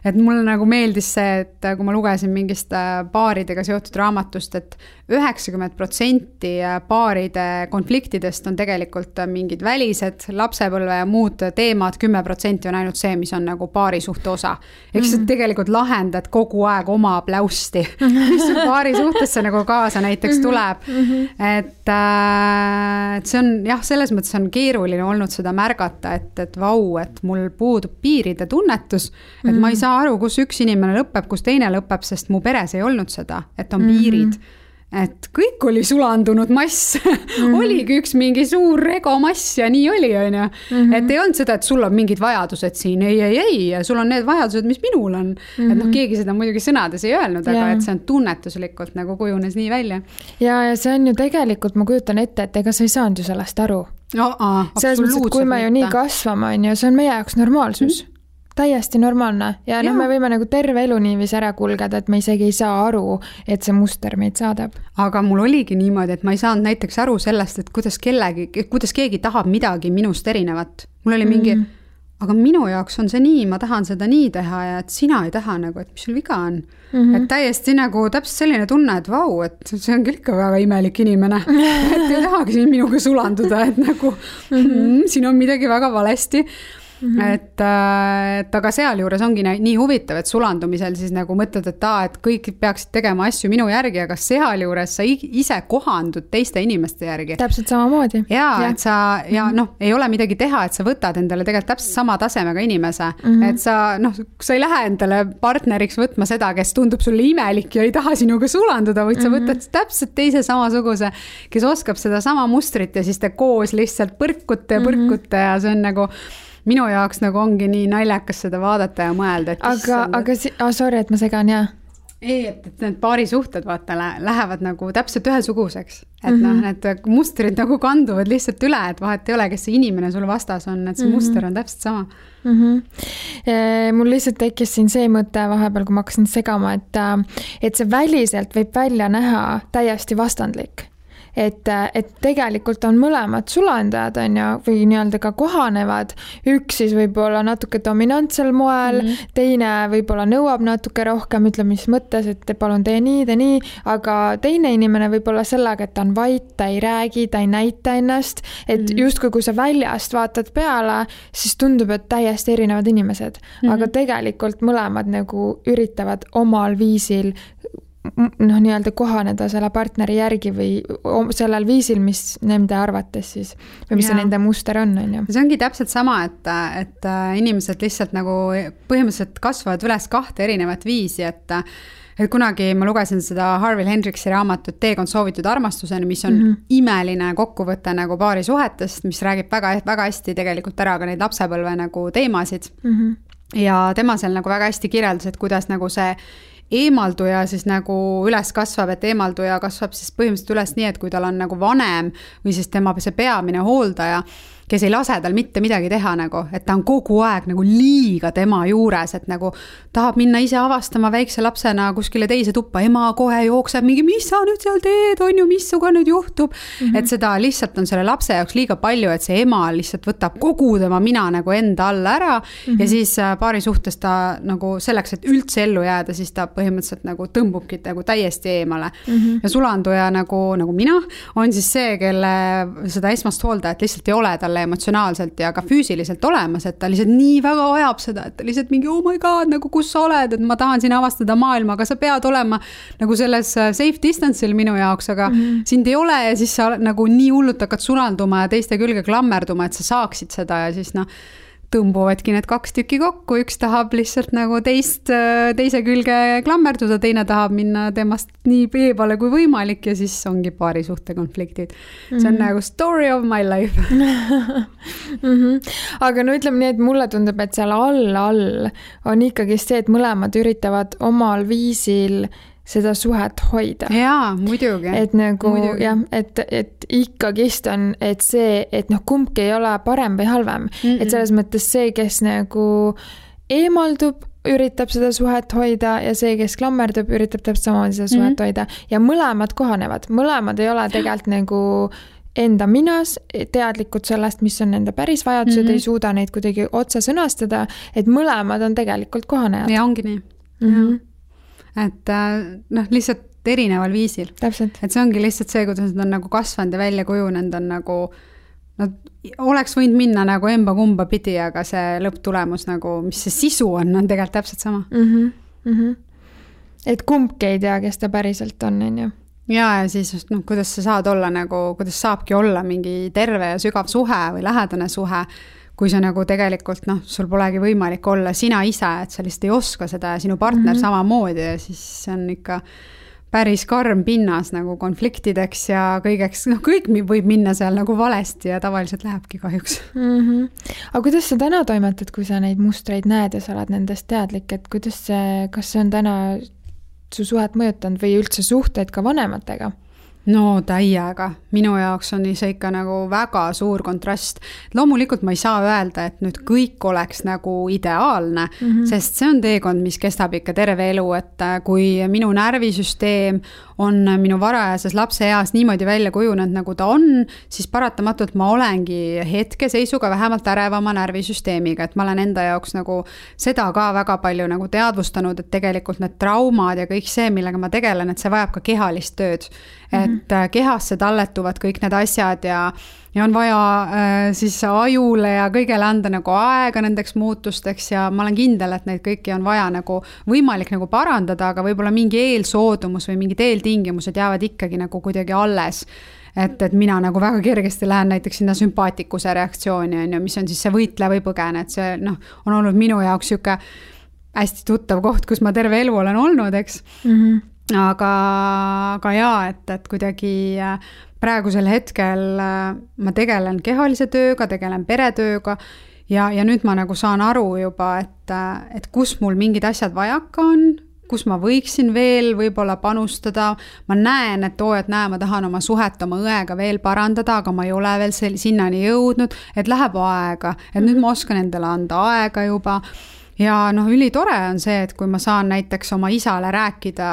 et mulle nagu meeldis see, et kui ma lugesin mingist paaridega äh, seotud raamatust et, et üheksakümmend protsenti äh, paaride konfliktidest on tegelikult äh, mingid välised, lapsepõlve ja muud teemad, kümme protsenti on ainult see, mis on nagu paari suhte osa. ehk siis mm -hmm. tegelikult lahendad kogu aeg oma pläusti, mis sul paari suhtesse nagu kaasa näiteks tuleb mm. -hmm. et, et see on jah, selles mõttes on keeruline olnud seda märgata, et, et vau, et mul puudub piiride tunnetus, et mm -hmm. ma ei saa saa aru, kus üks inimene lõpeb, kus teine lõpeb, sest mu peres ei olnud seda, et on mm -hmm. piirid et kõik oli sulandunud mass mm, -hmm. oligi üks mingi suur egomass ja nii oli, on ju. Mhm. et ei olnud seda, et sul on mingid vajadused siin, ei, ei, ei, sul on need vajadused, mis minul on mm. -hmm. et noh, mhm. keegi seda muidugi sõnades ei öelnud, aga et see on tunnetuslikult nagu kujunes nii välja. ja, ja see on ju tegelikult, ma kujutan ette, et ega sa ei saanud ju sellest aru selles mõttes, et kui me ju nii kasvame, on ju, see on meie jaoks normaalsus mm. -hmm täiesti normaalne ja noh, me võime nagu terve elu niiviisi ära kulgeda, et me isegi ei saa aru, et see muster meid saadab. aga mul oligi niimoodi, et ma ei saanud näiteks aru sellest, et kuidas kellegi, kuidas keegi tahab midagi minust erinevat. mul oli mingi mm, aga minu jaoks on see nii, ma tahan seda nii teha ja et sina ei taha nagu, et mis sul viga on mm. -hmm. et täiesti nagu täpselt selline tunne, et vau, et see on küll ikka väga imelik inimene et ei tahagi siin minuga sulanduda, et nagu mm -hmm. siin on midagi väga valesti Mm -hmm. et, äh, et aga sealjuures ongi nii huvitav, et sulandumisel siis nagu mõtled, et aa, et kõik peaksid tegema asju minu järgi, aga sealjuures sa ise kohandud teiste inimeste järgi. täpselt samamoodi. ja, ja., et sa ja mm -hmm. noh, ei ole midagi teha, et sa võtad endale tegelikult täpselt sama tasemega inimese mm, -hmm. et sa noh, sa ei lähe endale partneriks võtma seda, kes tundub sulle imelik ja ei taha sinuga sulanduda, vaid sa mm -hmm. võtad täpselt teise samasuguse, kes oskab sedasama mustrit ja siis te koos lihtsalt põrkute ja põrkute mm -hmm. ja see on nagu minu jaoks nagu ongi nii naljakas seda vaadata ja mõelda, et aga, aga si-, oh, sorry, et ma segan, jaa ei, et, et need paarisuhted vaata lähevad nagu täpselt ühesuguseks, et mm -hmm. noh, need mustrid nagu kanduvad lihtsalt üle, et vahet ei ole, kes see inimene sul vastas on, et see mm -hmm. muster on täpselt sama mm. -hmm. mul lihtsalt tekkis siin see mõte vahepeal, kui ma hakkasin segama, et, et see väliselt võib välja näha täiesti vastandlik et, et tegelikult on mõlemad sulandajad, on ju, või nii-öelda ka kohanevad. üks siis võib-olla natuke dominantsel moel mm, -hmm. teine võib-olla nõuab natuke rohkem, ütleme mis mõttes, et palun tee nii, tee nii, aga teine inimene võib-olla sellega, et ta on vait, ta ei räägi, ta ei näita ennast, et mm -hmm. justkui kui sa väljast vaatad peale, siis tundub, et täiesti erinevad inimesed mm, -hmm. aga tegelikult mõlemad nagu üritavad omal viisil noh, nii-öelda kohaneda selle partneri järgi või sellel viisil, mis nende arvates siis või mis ja. see nende muster on, on ju. see ongi täpselt sama, et, et äh, inimesed lihtsalt nagu põhimõtteliselt kasvavad üles kahte erinevat viisi, et et kunagi ma lugesin seda Harvey Hendriksi raamatut Teekond soovitud armastuseni, mis on mm -hmm. imeline kokkuvõte nagu paarisuhetest, mis räägib väga, väga hästi tegelikult ära ka neid lapsepõlve nagu teemasid mm. -hmm. ja tema seal nagu väga hästi kirjeldas, et kuidas nagu see eemalduja siis nagu üles kasvab, et eemalduja kasvab siis põhimõtteliselt üles nii, et kui tal on nagu vanem või siis tema see peamine hooldaja kes ei lase tal mitte midagi teha nagu, et ta on kogu aeg nagu liiga tema juures, et nagu tahab minna ise avastama väikse lapsena kuskile teise tuppa, ema kohe jookseb mingi, mis sa nüüd seal teed, on ju, mis sinuga nüüd juhtub mm. -hmm. et seda lihtsalt on selle lapse jaoks liiga palju, et see ema lihtsalt võtab kogu tema mina nagu enda alla ära mm -hmm. ja siis äh, paari suhtes ta nagu selleks, et üldse ellu jääda, siis ta põhimõtteliselt nagu tõmbubki nagu täiesti eemale mm. -hmm. ja sulanduja nagu, nagu mina, on siis see, kelle seda esmast hooldajat lihtsalt ei ole talle talle emotsionaalselt ja ka füüsiliselt olemas, et ta lihtsalt nii väga vajab seda, et ta lihtsalt mingi oh my god, nagu kus sa oled, et ma tahan siin avastada maailma, aga sa pead olema nagu selles äh, safe distance'il minu jaoks, aga mm -hmm. sind ei ole ja siis sa nagu nii hullult hakkad sunalduma ja teiste külge klammerduma, et sa saaksid seda ja siis noh tõmbuvadki need kaks tükki kokku, üks tahab lihtsalt nagu teist, teise külge klammerduda, teine tahab minna temast nii eemale kui võimalik ja siis ongi paarisuhte konfliktid. see on mm -hmm. nagu story of my life mm. -hmm. aga no ütleme nii, et mulle tundub, et seal all, all on ikkagi see, et mõlemad üritavad omal viisil seda suhet hoida. jaa, muidugi. et nagu muidugi. jah, et, et ikkagist on, et see, et noh, kumbki ei ole parem või halvem mm. -mm. et selles mõttes see, kes nagu eemaldub, üritab seda suhet hoida ja see, kes klammerdub, üritab täpselt samamoodi seda suhet mm -hmm. hoida ja mõlemad kohanevad, mõlemad ei ole tegelikult nagu enda minas teadlikud sellest, mis on nende päris vajadused mm, -hmm. ei suuda neid kuidagi otse sõnastada, et mõlemad on tegelikult kohanejad. ja ongi nii mm. -hmm et äh, noh, lihtsalt erineval viisil. et see ongi lihtsalt see, kuidas nad on nagu kasvanud ja välja kujunenud, on nagu Nad oleks võinud minna nagu emba-kumba pidi, aga see lõpptulemus nagu, mis see sisu on, on tegelikult täpselt sama mm. -hmm. Mm -hmm. et kumbki ei tea, kes ta päriselt on, on ju ja, ja siis just noh, kuidas sa saad olla nagu, kuidas saabki olla mingi terve ja sügav suhe või lähedane suhe kui sa nagu tegelikult noh, sul polegi võimalik olla sina ise, et sa lihtsalt ei oska seda ja sinu partner mm -hmm. samamoodi ja siis see on ikka päris karm pinnas nagu konfliktideks ja kõigeks, noh, kõik võib minna seal nagu valesti ja tavaliselt lähebki kahjuks mm. -hmm. aga kuidas sa täna toimetad, kui sa neid mustreid näed ja sa oled nendest teadlik, et kuidas see, kas see on täna su suhet mõjutanud või üldse suhteid ka vanematega? No täiega, minu jaoks on see ikka nagu väga suur kontrast. loomulikult ma ei saa öelda, et nüüd kõik oleks nagu ideaalne mm, -hmm. sest see on teekond, mis kestab ikka terve elu, et äh, kui minu närvisüsteem on minu varajases lapseeas niimoodi välja kujunenud, nagu ta on, siis paratamatult ma olengi hetkeseisuga vähemalt ärevama närvisüsteemiga, et ma olen enda jaoks nagu seda ka väga palju nagu teadvustanud, et tegelikult need traumad ja kõik see, millega ma tegelen, et see vajab ka kehalist tööd. et mm -hmm. kehasse talletuvad kõik need asjad ja ja on vaja äh, siis ajule ja kõigele anda nagu aega nendeks muutusteks ja ma olen kindel, et neid kõiki on vaja nagu võimalik nagu parandada, aga võib-olla mingi eelsoodumus või mingid eeltingimused jäävad ikkagi nagu kuidagi alles et, et mina nagu väga kergesti lähen näiteks sinna sümpaatikuse reaktsiooni, on ju, mis on siis see võitle või põgene, et see noh, on olnud minu jaoks sihuke hästi tuttav koht, kus ma terve elu olen olnud, eks mm. -hmm aga, aga jaa, et, et kuidagi äh, praegusel hetkel äh, ma tegelen kehalise tööga, tegelen peretööga ja, ja nüüd ma nagu saan aru juba, et, äh, et kus mul mingid asjad vajaka on, kus ma võiksin veel võib-olla panustada. ma näen, et oo, et näe, ma tahan oma suhet oma õega veel parandada, aga ma ei ole veel sel-, sinnani jõudnud, et läheb aega, et nüüd ma oskan endale anda aega juba ja noh, ülitore on see, et kui ma saan näiteks oma isale rääkida,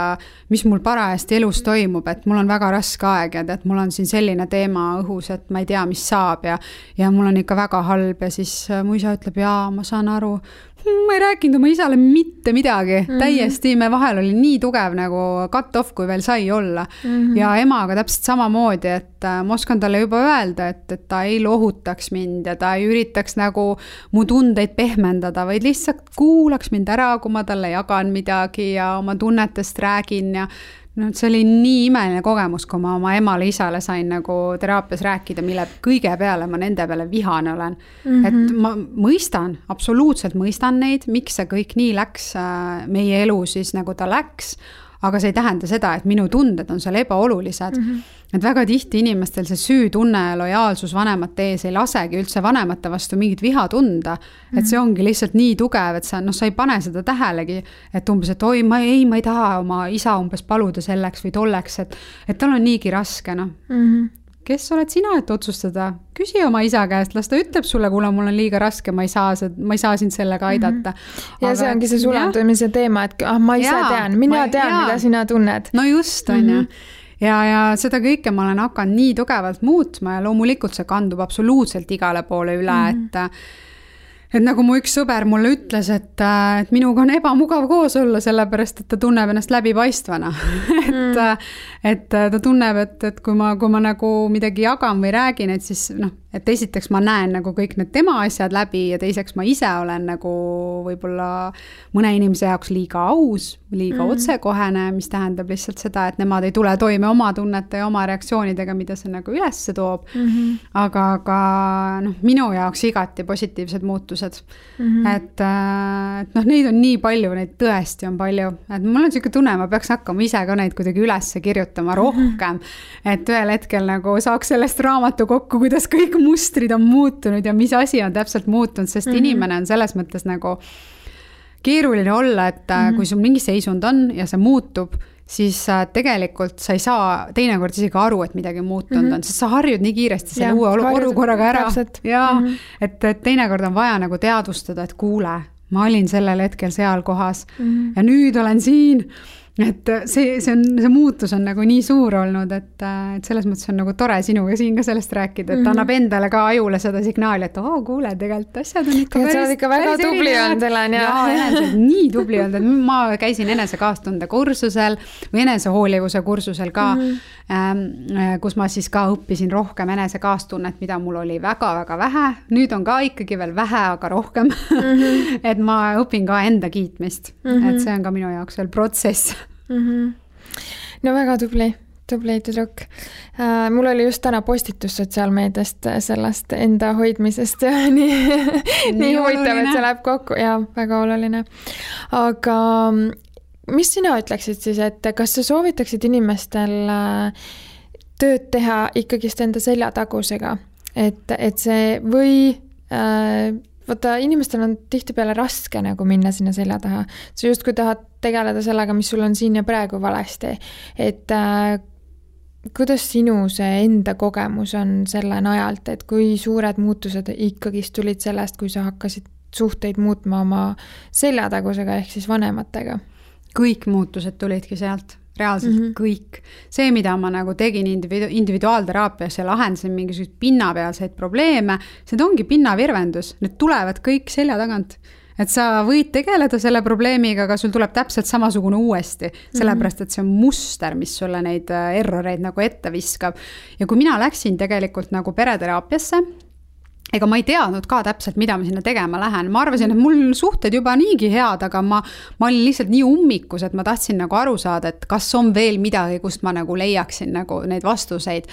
mis mul parajasti elus toimub, et mul on väga raske aeg ja tead, mul on siin selline teema õhus, et ma ei tea, mis saab ja ja mul on ikka väga halb ja siis mu isa ütleb, jaa, ma saan aru, ma ei rääkinud oma isale mitte midagi mm, -hmm. täiesti, me vahel oli nii tugev nagu cut-off, kui veel sai olla mm. -hmm. ja emaga täpselt samamoodi, et äh, ma oskan talle juba öelda, et, et ta ei lohutaks mind ja ta ei üritaks nagu mu tundeid pehmendada, vaid lihtsalt kuulaks mind ära, kui ma talle jagan midagi ja oma tunnetest räägin ja no see oli nii imeline kogemus, kui ma oma emale-isale sain nagu teraapias rääkida, mille kõige peale ma nende peale vihane olen mm. -hmm. et ma mõistan, absoluutselt mõistan neid, miks see kõik nii läks äh, meie elu siis nagu ta läks aga see ei tähenda seda, et minu tunded on seal ebaolulised. Mm. -hmm. et väga tihti inimestel see süütunne ja lojaalsus vanemate ees ei lasegi üldse vanemate vastu mingit viha tunda. Et see ongi lihtsalt nii tugev, et sa noh, sa ei pane seda tähelegi, et umbes, et oi, ma ei, ma ei taha oma isa umbes paluda selleks või tolleks, et, et tal on niigi raske, noh. Mm -hmm kes oled sina, et otsustada, küsi oma isa käest, las ta ütleb sulle, kuule, mul on liiga raske, ma ei saa ma ei saa sind sellega mhm. aidata mm. -hmm. ja Aga, see ongi see sulandumise teema, et ah, ma ise jaa, tean, mina ma, tean, mida sina tunned. no just, on ju mhm. ja, ja seda kõike ma olen hakanud nii tugevalt muutma ja loomulikult see kandub absoluutselt igale poole üle mm, -hmm. et et nagu mu üks sõber mulle ütles, et, äh, et minuga on ebamugav koos olla, sellepärast et ta tunneb ennast läbipaistvana et mm., äh, et ta tunneb, et, et kui ma, kui ma nagu midagi jagan või räägin, et siis noh, et esiteks ma näen nagu kõik need tema asjad läbi ja teiseks ma ise olen nagu võib-olla mõne inimese jaoks liiga aus, liiga mm. otsekohene, mis tähendab lihtsalt seda, et nemad ei tule toime oma tunnete ja oma reaktsioonidega, mida see nagu ülesse toob mm. -hmm. aga, aga noh, minu jaoks igati positiivsed muutused mm. -hmm. et, äh, et noh, neid on nii palju, neid tõesti on palju, et mul on niisugune tunne, ma peaks hakkama ise ka neid kuidagi üles kirjutama mhm. rohkem mm. -hmm. et ühel hetkel nagu saaks sellest raamatu kokku, kuidas kõik mustrid on muutunud ja mis asi on täpselt muutunud, sest mm -hmm. inimene on selles mõttes nagu keeruline olla, et mm -hmm. kui sul mingi seisund on ja see muutub, siis äh, tegelikult sa ei saa teinekord isegi aru, et midagi muutunud mm -hmm. on, sest sa harjud nii kiiresti selle uue olukorraga ära. ja mm, -hmm. et, et teinekord on vaja nagu teadvustada, et kuule, ma olin sellel hetkel seal kohas mm -hmm. ja nüüd olen siin et äh, see, see on, see muutus on nagu nii suur olnud, et, äh, et selles mõttes on nagu tore sinuga siin ka sellest rääkida, et mm -hmm. annab endale ka ajule seda signaali, et oo, kuule, tegelikult asjad on ikka päris. sa oled ikka väga tubli olnud, Helen, ja. jaa, eneselt nii tubli olnud, et ma käisin enese kaastunde kursusel või enesehoolivuse kursusel ka mm, -hmm. kus ma siis ka õppisin rohkem enese kaastunnet, mida mul oli väga-väga vähe. nüüd on ka ikkagi veel vähe, aga rohkem mm. -hmm. et ma õpin ka enda kiitmist mm, -hmm. et see on ka minu jaoks veel protsess mm. -hmm. no väga tubli, tubli tüdruk uh,. mul oli just täna postitus sotsiaalmeediast sellest enda hoidmisest ja nii, nii huvitav, et see läheb kokku ja väga oluline. aga mis sina ütleksid siis, et kas sa soovitaksid inimestel äh, tööd teha ikkagist enda seljatagusega, et, et see või äh, vaata, inimestel on tihtipeale raske nagu minna sinna selja taha. sa justkui tahad tegeleda sellega, mis sul on siin ja praegu valesti. et äh, kuidas sinu see enda kogemus on selle najalt, et kui suured muutused ikkagist tulid sellest, kui sa hakkasid suhteid muutma oma seljatagusega ehk siis vanematega? kõik muutused tulidki sealt reaalselt mm -hmm. kõik. see, mida ma nagu tegin individu-, individuaalteraapias ja lahendasin mingisuguseid pinnapealseid probleeme, see ongi pinnavirvendus, need tulevad kõik selja tagant et sa võid tegeleda selle probleemiga, aga sul tuleb täpselt samasugune uuesti, sellepärast et see on muster, mis sulle neid äh, erroreid nagu ette viskab. ja kui mina läksin tegelikult nagu pereteraapiasse, ega ma ei teadnud ka täpselt, mida ma sinna tegema lähen, ma arvasin, et mul suhted juba niigi head, aga ma, ma olin lihtsalt nii ummikus, et ma tahtsin nagu aru saada, et kas on veel midagi, kust ma nagu leiaksin nagu neid vastuseid.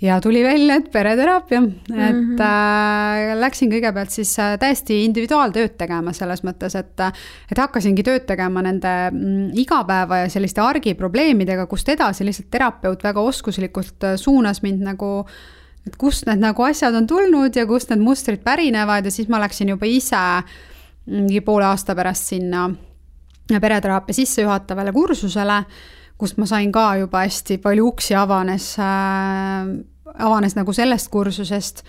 Ja tuli välja, et pereteraapia, et mm -hmm. äh, läksin kõigepealt siis äh, täiesti individuaaltööd tegema selles mõttes, et et hakkasingi tööd tegema nende mm, igapäeva ja selliste argiprobleemidega, kust edasi lihtsalt terapeut väga oskuslikult äh, suunas mind nagu äh, et kust need nagu asjad on tulnud ja kust need mustrid pärinevad ja siis ma läksin juba ise mingi poole aasta pärast sinna pereteraapia sissejuhatavale kursusele, kust ma sain ka juba hästi palju uksi avanes äh,, avanes nagu sellest kursusest.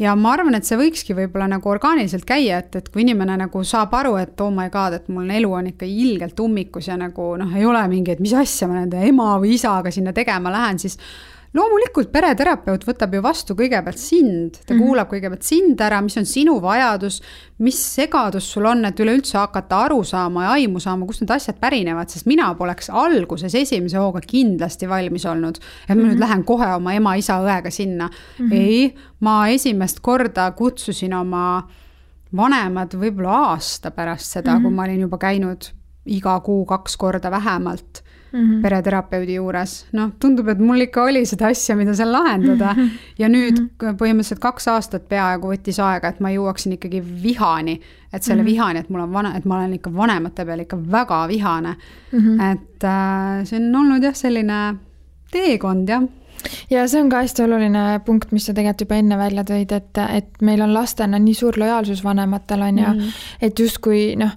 Ja ma arvan, et see võikski võib-olla nagu orgaaniliselt käia, et, et kui inimene nagu saab aru, et oh my god, et mul elu on ikka ilgelt ummikus ja nagu noh, ei ole mingi, et mis asja ma nende ema või isaga sinna tegema lähen, siis loomulikult pereterapeut võtab ju vastu kõigepealt sind, ta mm -hmm. kuulab kõigepealt sind ära, mis on sinu vajadus, mis segadus sul on, et üleüldse hakata aru saama ja aimu saama, kust need asjad pärinevad, sest mina poleks alguses esimese hooga kindlasti valmis olnud, et ma mm -hmm. nüüd mhm. lähen kohe oma ema, isa, õega sinna mm. -hmm. ei, ma esimest korda kutsusin oma vanemad võib-olla aasta pärast seda mm, -hmm. kui ma olin juba käinud iga kuu kaks korda vähemalt mm -hmm. pereterapeudi juures. noh, tundub, et mul ikka oli seda asja, mida seal lahendada mm. -hmm. ja nüüd mm -hmm. põhimõtteliselt kaks aastat peaaegu võttis aega, et ma jõuaksin ikkagi vihani. et selle mm -hmm. vihani, et mul on vana, et ma olen ikka vanemate peale ikka väga vihane mm. -hmm. et äh, see on olnud jah, selline teekond jah ja see on ka hästi oluline punkt, mis sa tegelikult juba enne välja tõid, et, et meil on lastena nii suur lojaalsus vanematel on ju -hmm. et justkui noh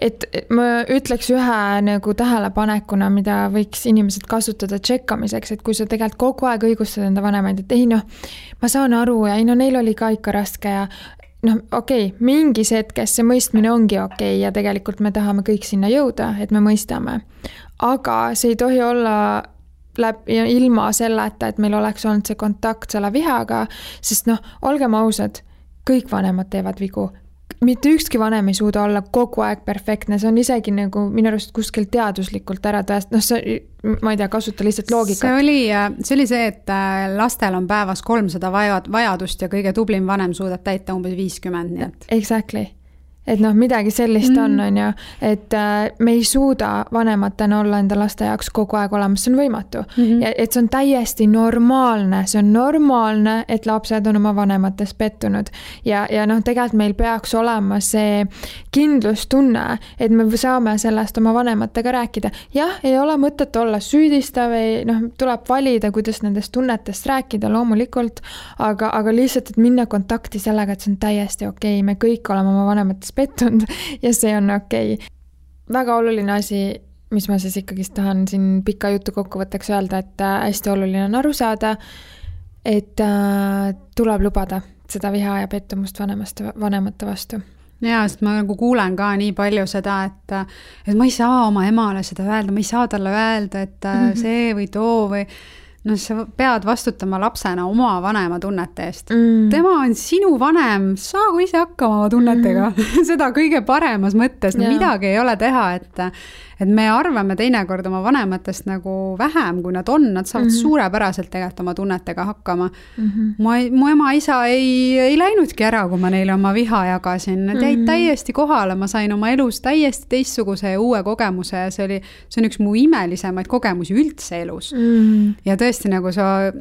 et ma ütleks ühe nagu tähelepanekuna, mida võiks inimesed kasutada tšekkamiseks, et kui sa tegelikult kogu aeg õigustad enda vanemaid, et ei noh, ma saan aru ja ei no neil oli ka ikka raske ja noh, okei okay,, mingis hetkes see mõistmine ongi okei okay ja tegelikult me tahame kõik sinna jõuda, et me mõistame. aga see ei tohi olla läbi, ilma selleta, et meil oleks olnud see kontakt selle vihaga, sest noh, olgem ausad, kõik vanemad teevad vigu, mitte ükski vanem ei suuda olla kogu aeg perfektne, see on isegi nagu minu arust kuskil teaduslikult ära tõest-, noh, see, ma ei tea, kasuta lihtsalt loogikat. see oli, see oli see, et äh, lastel on päevas kolmsada vajadust ja kõige tublim vanem suudab täita umbes viiskümmend, nii et. Exactly et noh, midagi sellist mm. on, on ju, et äh, me ei suuda vanematena olla enda laste jaoks kogu aeg olemas, see on võimatu mm. -hmm. ja et see on täiesti normaalne, see on normaalne, et lapsed on oma vanemates pettunud. ja, ja noh, tegelikult meil peaks olema see kindlustunne, et me saame sellest oma vanematega rääkida. jah, ei ole mõtet olla süüdistav, ei noh, tuleb valida, kuidas nendest tunnetest rääkida loomulikult, aga, aga lihtsalt, et minna kontakti sellega, et see on täiesti okei okay., me kõik oleme oma vanemates pettunud ja see on okei okay.. väga oluline asi, mis ma siis ikkagist tahan siin pika jutu kokkuvõtteks öelda, et äh, hästi oluline on aru saada, et äh, tuleb lubada seda viha ja pettumust vanemast, vanemate vastu jaa, sest ma nagu kuulen ka nii palju seda, et, et ma ei saa oma emale seda öelda, ma ei saa talle öelda, et mm -hmm. see või too või noh, sa pead vastutama lapsena oma vanema tunnete eest mm.. tema on sinu vanem, saagu ise hakkama oma tunnetega mm. seda kõige paremas mõttes, no yeah. midagi ei ole teha, et et me arvame teinekord oma vanematest nagu vähem, kui nad on, nad saavad mm -hmm. suurepäraselt tegelikult oma tunnetega hakkama mm. -hmm. mu, mu ema-isa ei, ei läinudki ära, kui ma neile oma viha jagasin, nad jäid mm -hmm. täiesti kohale, ma sain oma elus täiesti teistsuguse ja uue kogemuse ja see oli, see on üks mu imelisemaid kogemusi üldse elus mm. -hmm. ja tõesti, nagu sa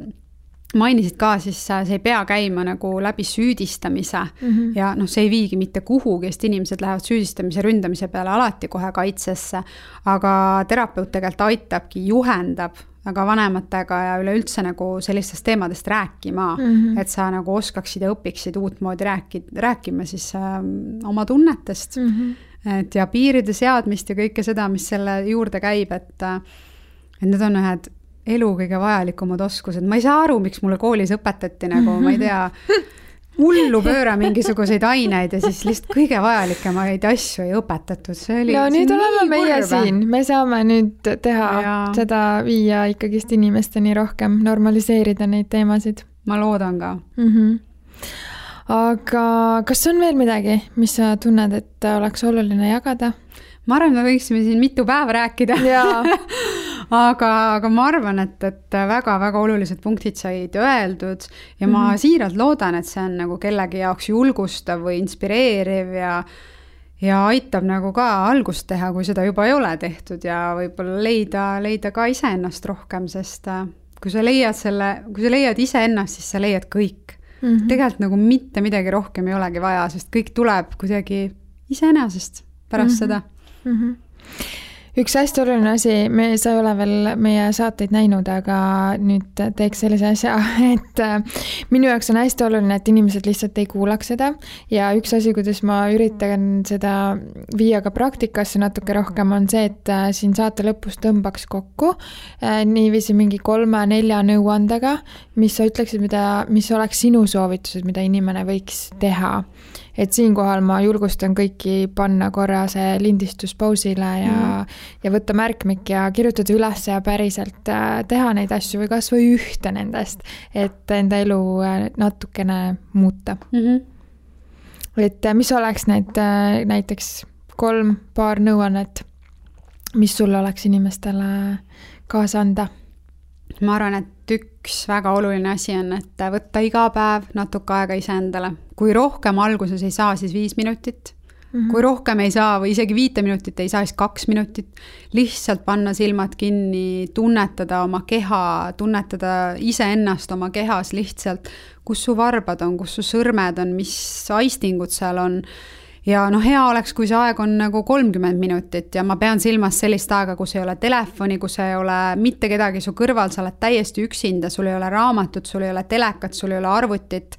mainisid ka, siis see ei pea käima nagu läbi süüdistamise mm -hmm. ja noh, see ei viigi mitte kuhugi, sest inimesed lähevad süüdistamise, ründamise peale alati kohe kaitsesse. aga terapeut tegelikult aitabki, juhendab väga vanematega ja üleüldse nagu sellistest teemadest rääkima mm, -hmm. et sa nagu oskaksid ja õpiksid uutmoodi rääkida, rääkima siis äh, oma tunnetest mm. -hmm. et ja piiride seadmist ja kõike seda, mis selle juurde käib, et äh, et need on ühed elu kõige vajalikumad oskused, ma ei saa aru, miks mulle koolis õpetati nagu, ma ei tea, hullu pööra mingisuguseid aineid ja siis lihtsalt kõige vajalikemaid asju ei õpetatud, see oli. no nüüd oleme meie kurva. siin, me saame nüüd teha ja. seda, viia ikkagist inimesteni rohkem, normaliseerida neid teemasid. ma loodan ka mm. -hmm aga kas on veel midagi, mis sa tunned, et oleks oluline jagada? Ma arvan, me võiksime siin mitu päeva rääkida aga, aga ma arvan, et, et väga-väga olulised punktid said öeldud ja ma mm -hmm. siiralt loodan, et see on nagu kellegi jaoks julgustav või inspireeriv ja ja aitab nagu ka algust teha, kui seda juba ei ole tehtud ja võib-olla leida, leida ka iseennast rohkem, sest äh, kui sa leiad selle, kui sa leiad iseennast, siis sa leiad kõik mm. -hmm. tegelikult nagu mitte midagi rohkem ei olegi vaja, sest kõik tuleb kuidagi iseenesest pärast mm -hmm. seda mm. -hmm üks hästi oluline asi, me, sa ei ole veel meie saateid näinud, aga nüüd teeks sellise asja, et äh, minu jaoks on hästi oluline, et inimesed lihtsalt ei kuulaks seda ja üks asi, kuidas ma üritan seda viia ka praktikasse natuke rohkem, on see, et äh, siin saate lõpus tõmbaks kokku äh, niiviisi mingi kolme-nelja nõuandega, mis sa ütleksid, mida, mis oleks sinu soovitused, mida inimene võiks teha et siinkohal ma julgustan kõiki panna korra see lindistus pausile ja mm., ja võtta märkmik ja kirjutada üles ja päriselt äh, teha neid asju või kasvõi ühte nendest, et enda elu äh, natukene muuta mm. -hmm. et äh, mis oleks need näiteks kolm paar nõuannet, mis sul oleks inimestele kaasa anda? ma arvan, et üks väga oluline asi on, et võtta iga päev natuke aega iseendale. kui rohkem alguses ei saa, siis viis minutit mm. -hmm. kui rohkem ei saa või isegi viite minutit ei saa, siis kaks minutit. lihtsalt panna silmad kinni, tunnetada oma keha, tunnetada iseennast oma kehas lihtsalt, kus su varbad on, kus su sõrmed on, mis aistingud seal on ja noh, hea oleks, kui see aeg on nagu kolmkümmend minutit ja ma pean silmas sellist aega, kus ei ole telefoni, kus ei ole mitte kedagi su kõrval, sa oled täiesti üksinda, sul ei ole raamatut, sul ei ole telekat, sul ei ole arvutit,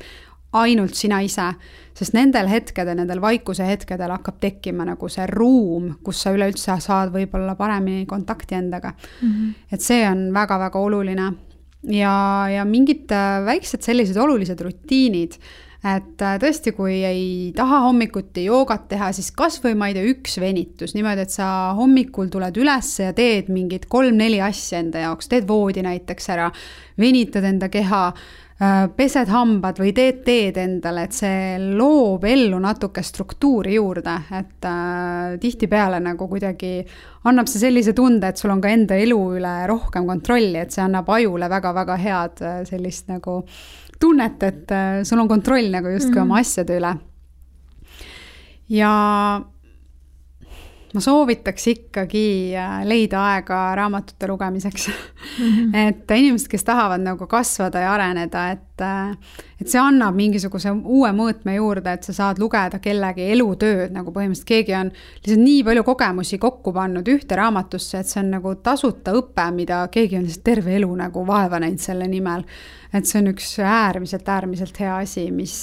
ainult sina ise. sest nendel hetkedel, nendel vaikuse hetkedel hakkab tekkima nagu see ruum, kus sa üleüldse saad võib-olla paremini kontakti endaga mm. -hmm. et see on väga-väga oluline ja, ja mingid äh, väiksed sellised olulised rutiinid et äh, tõesti, kui ei taha hommikuti joogat teha, siis kasvõi ma ei tea, üks venitus. Niimoodi, et sa hommikul tuled üles ja teed mingid kolm-neli asja enda jaoks, teed voodi näiteks ära, venitad enda keha, äh, pesed hambad või teed teed endale, et see loob ellu natuke struktuuri juurde, et äh, tihtipeale nagu kuidagi annab see sellise tunde, et sul on ka enda elu üle rohkem kontrolli, et see annab ajule väga-väga head äh, sellist nagu äh, tunnet, et äh, sul on kontroll nagu justkui mm -hmm. oma asjade üle. ja ma soovitaks ikkagi äh, leida aega raamatute lugemiseks mm. -hmm. et inimesed, kes tahavad nagu kasvada ja areneda, et, äh, et see annab mingisuguse uue mõõtme juurde, et sa saad lugeda kellegi elutööd nagu põhimõtteliselt keegi on lihtsalt nii palju kogemusi kokku pannud ühte raamatusse, et see on nagu tasuta õpe, mida keegi on lihtsalt terve elu nagu vaeva näinud selle nimel et see on üks äärmiselt, äärmiselt hea asi, mis,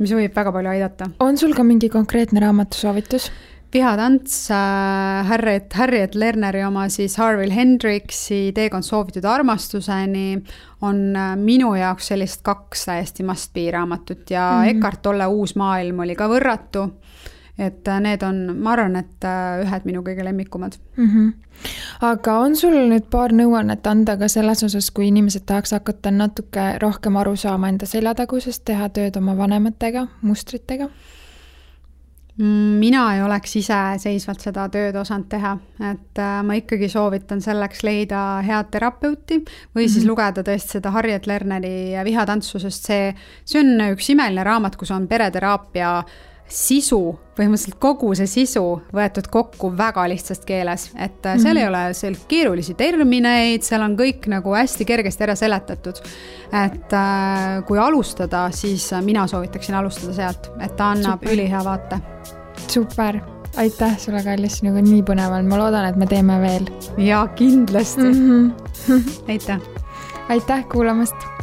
mis võib väga palju aidata. on sul ka mingi konkreetne raamatusoovitus? Vihatants äh,, Harriet, Harriet Lerneri oma siis Harville Hendrixi Teekond soovitud armastuseni on äh, minu jaoks sellist kaks täiesti must be raamatut ja mm -hmm. Eckart Tolle Uus maailm oli ka võrratu et äh, need on, ma arvan, et äh, ühed minu kõige lemmikumad mm. -hmm. aga on sul nüüd paar nõuannet anda ka selles osas, kui inimesed tahaks hakata natuke rohkem aru saama enda seljatagusest, teha tööd oma vanematega, mustritega? Mm, mina ei oleks iseseisvalt seda tööd osanud teha, et äh, ma ikkagi soovitan selleks leida head terapeuti või siis mm -hmm. lugeda tõesti seda Harriet Lerneri Vihatantsu, sest see, see on üks imeline raamat, kus on pereteraapia sisu, põhimõtteliselt kogu see sisu võetud kokku väga lihtsast keeles, et mm -hmm. seal ei ole seal keerulisi termineid, seal on kõik nagu hästi kergesti ära seletatud. et äh, kui alustada, siis mina soovitaksin alustada sealt, et ta annab Super. ülihea vaate. super, aitäh sulle, Kallis, sinuga nii põnev on, ma loodan, et me teeme veel. jaa, kindlasti mm. -hmm. aitäh. aitäh kuulamast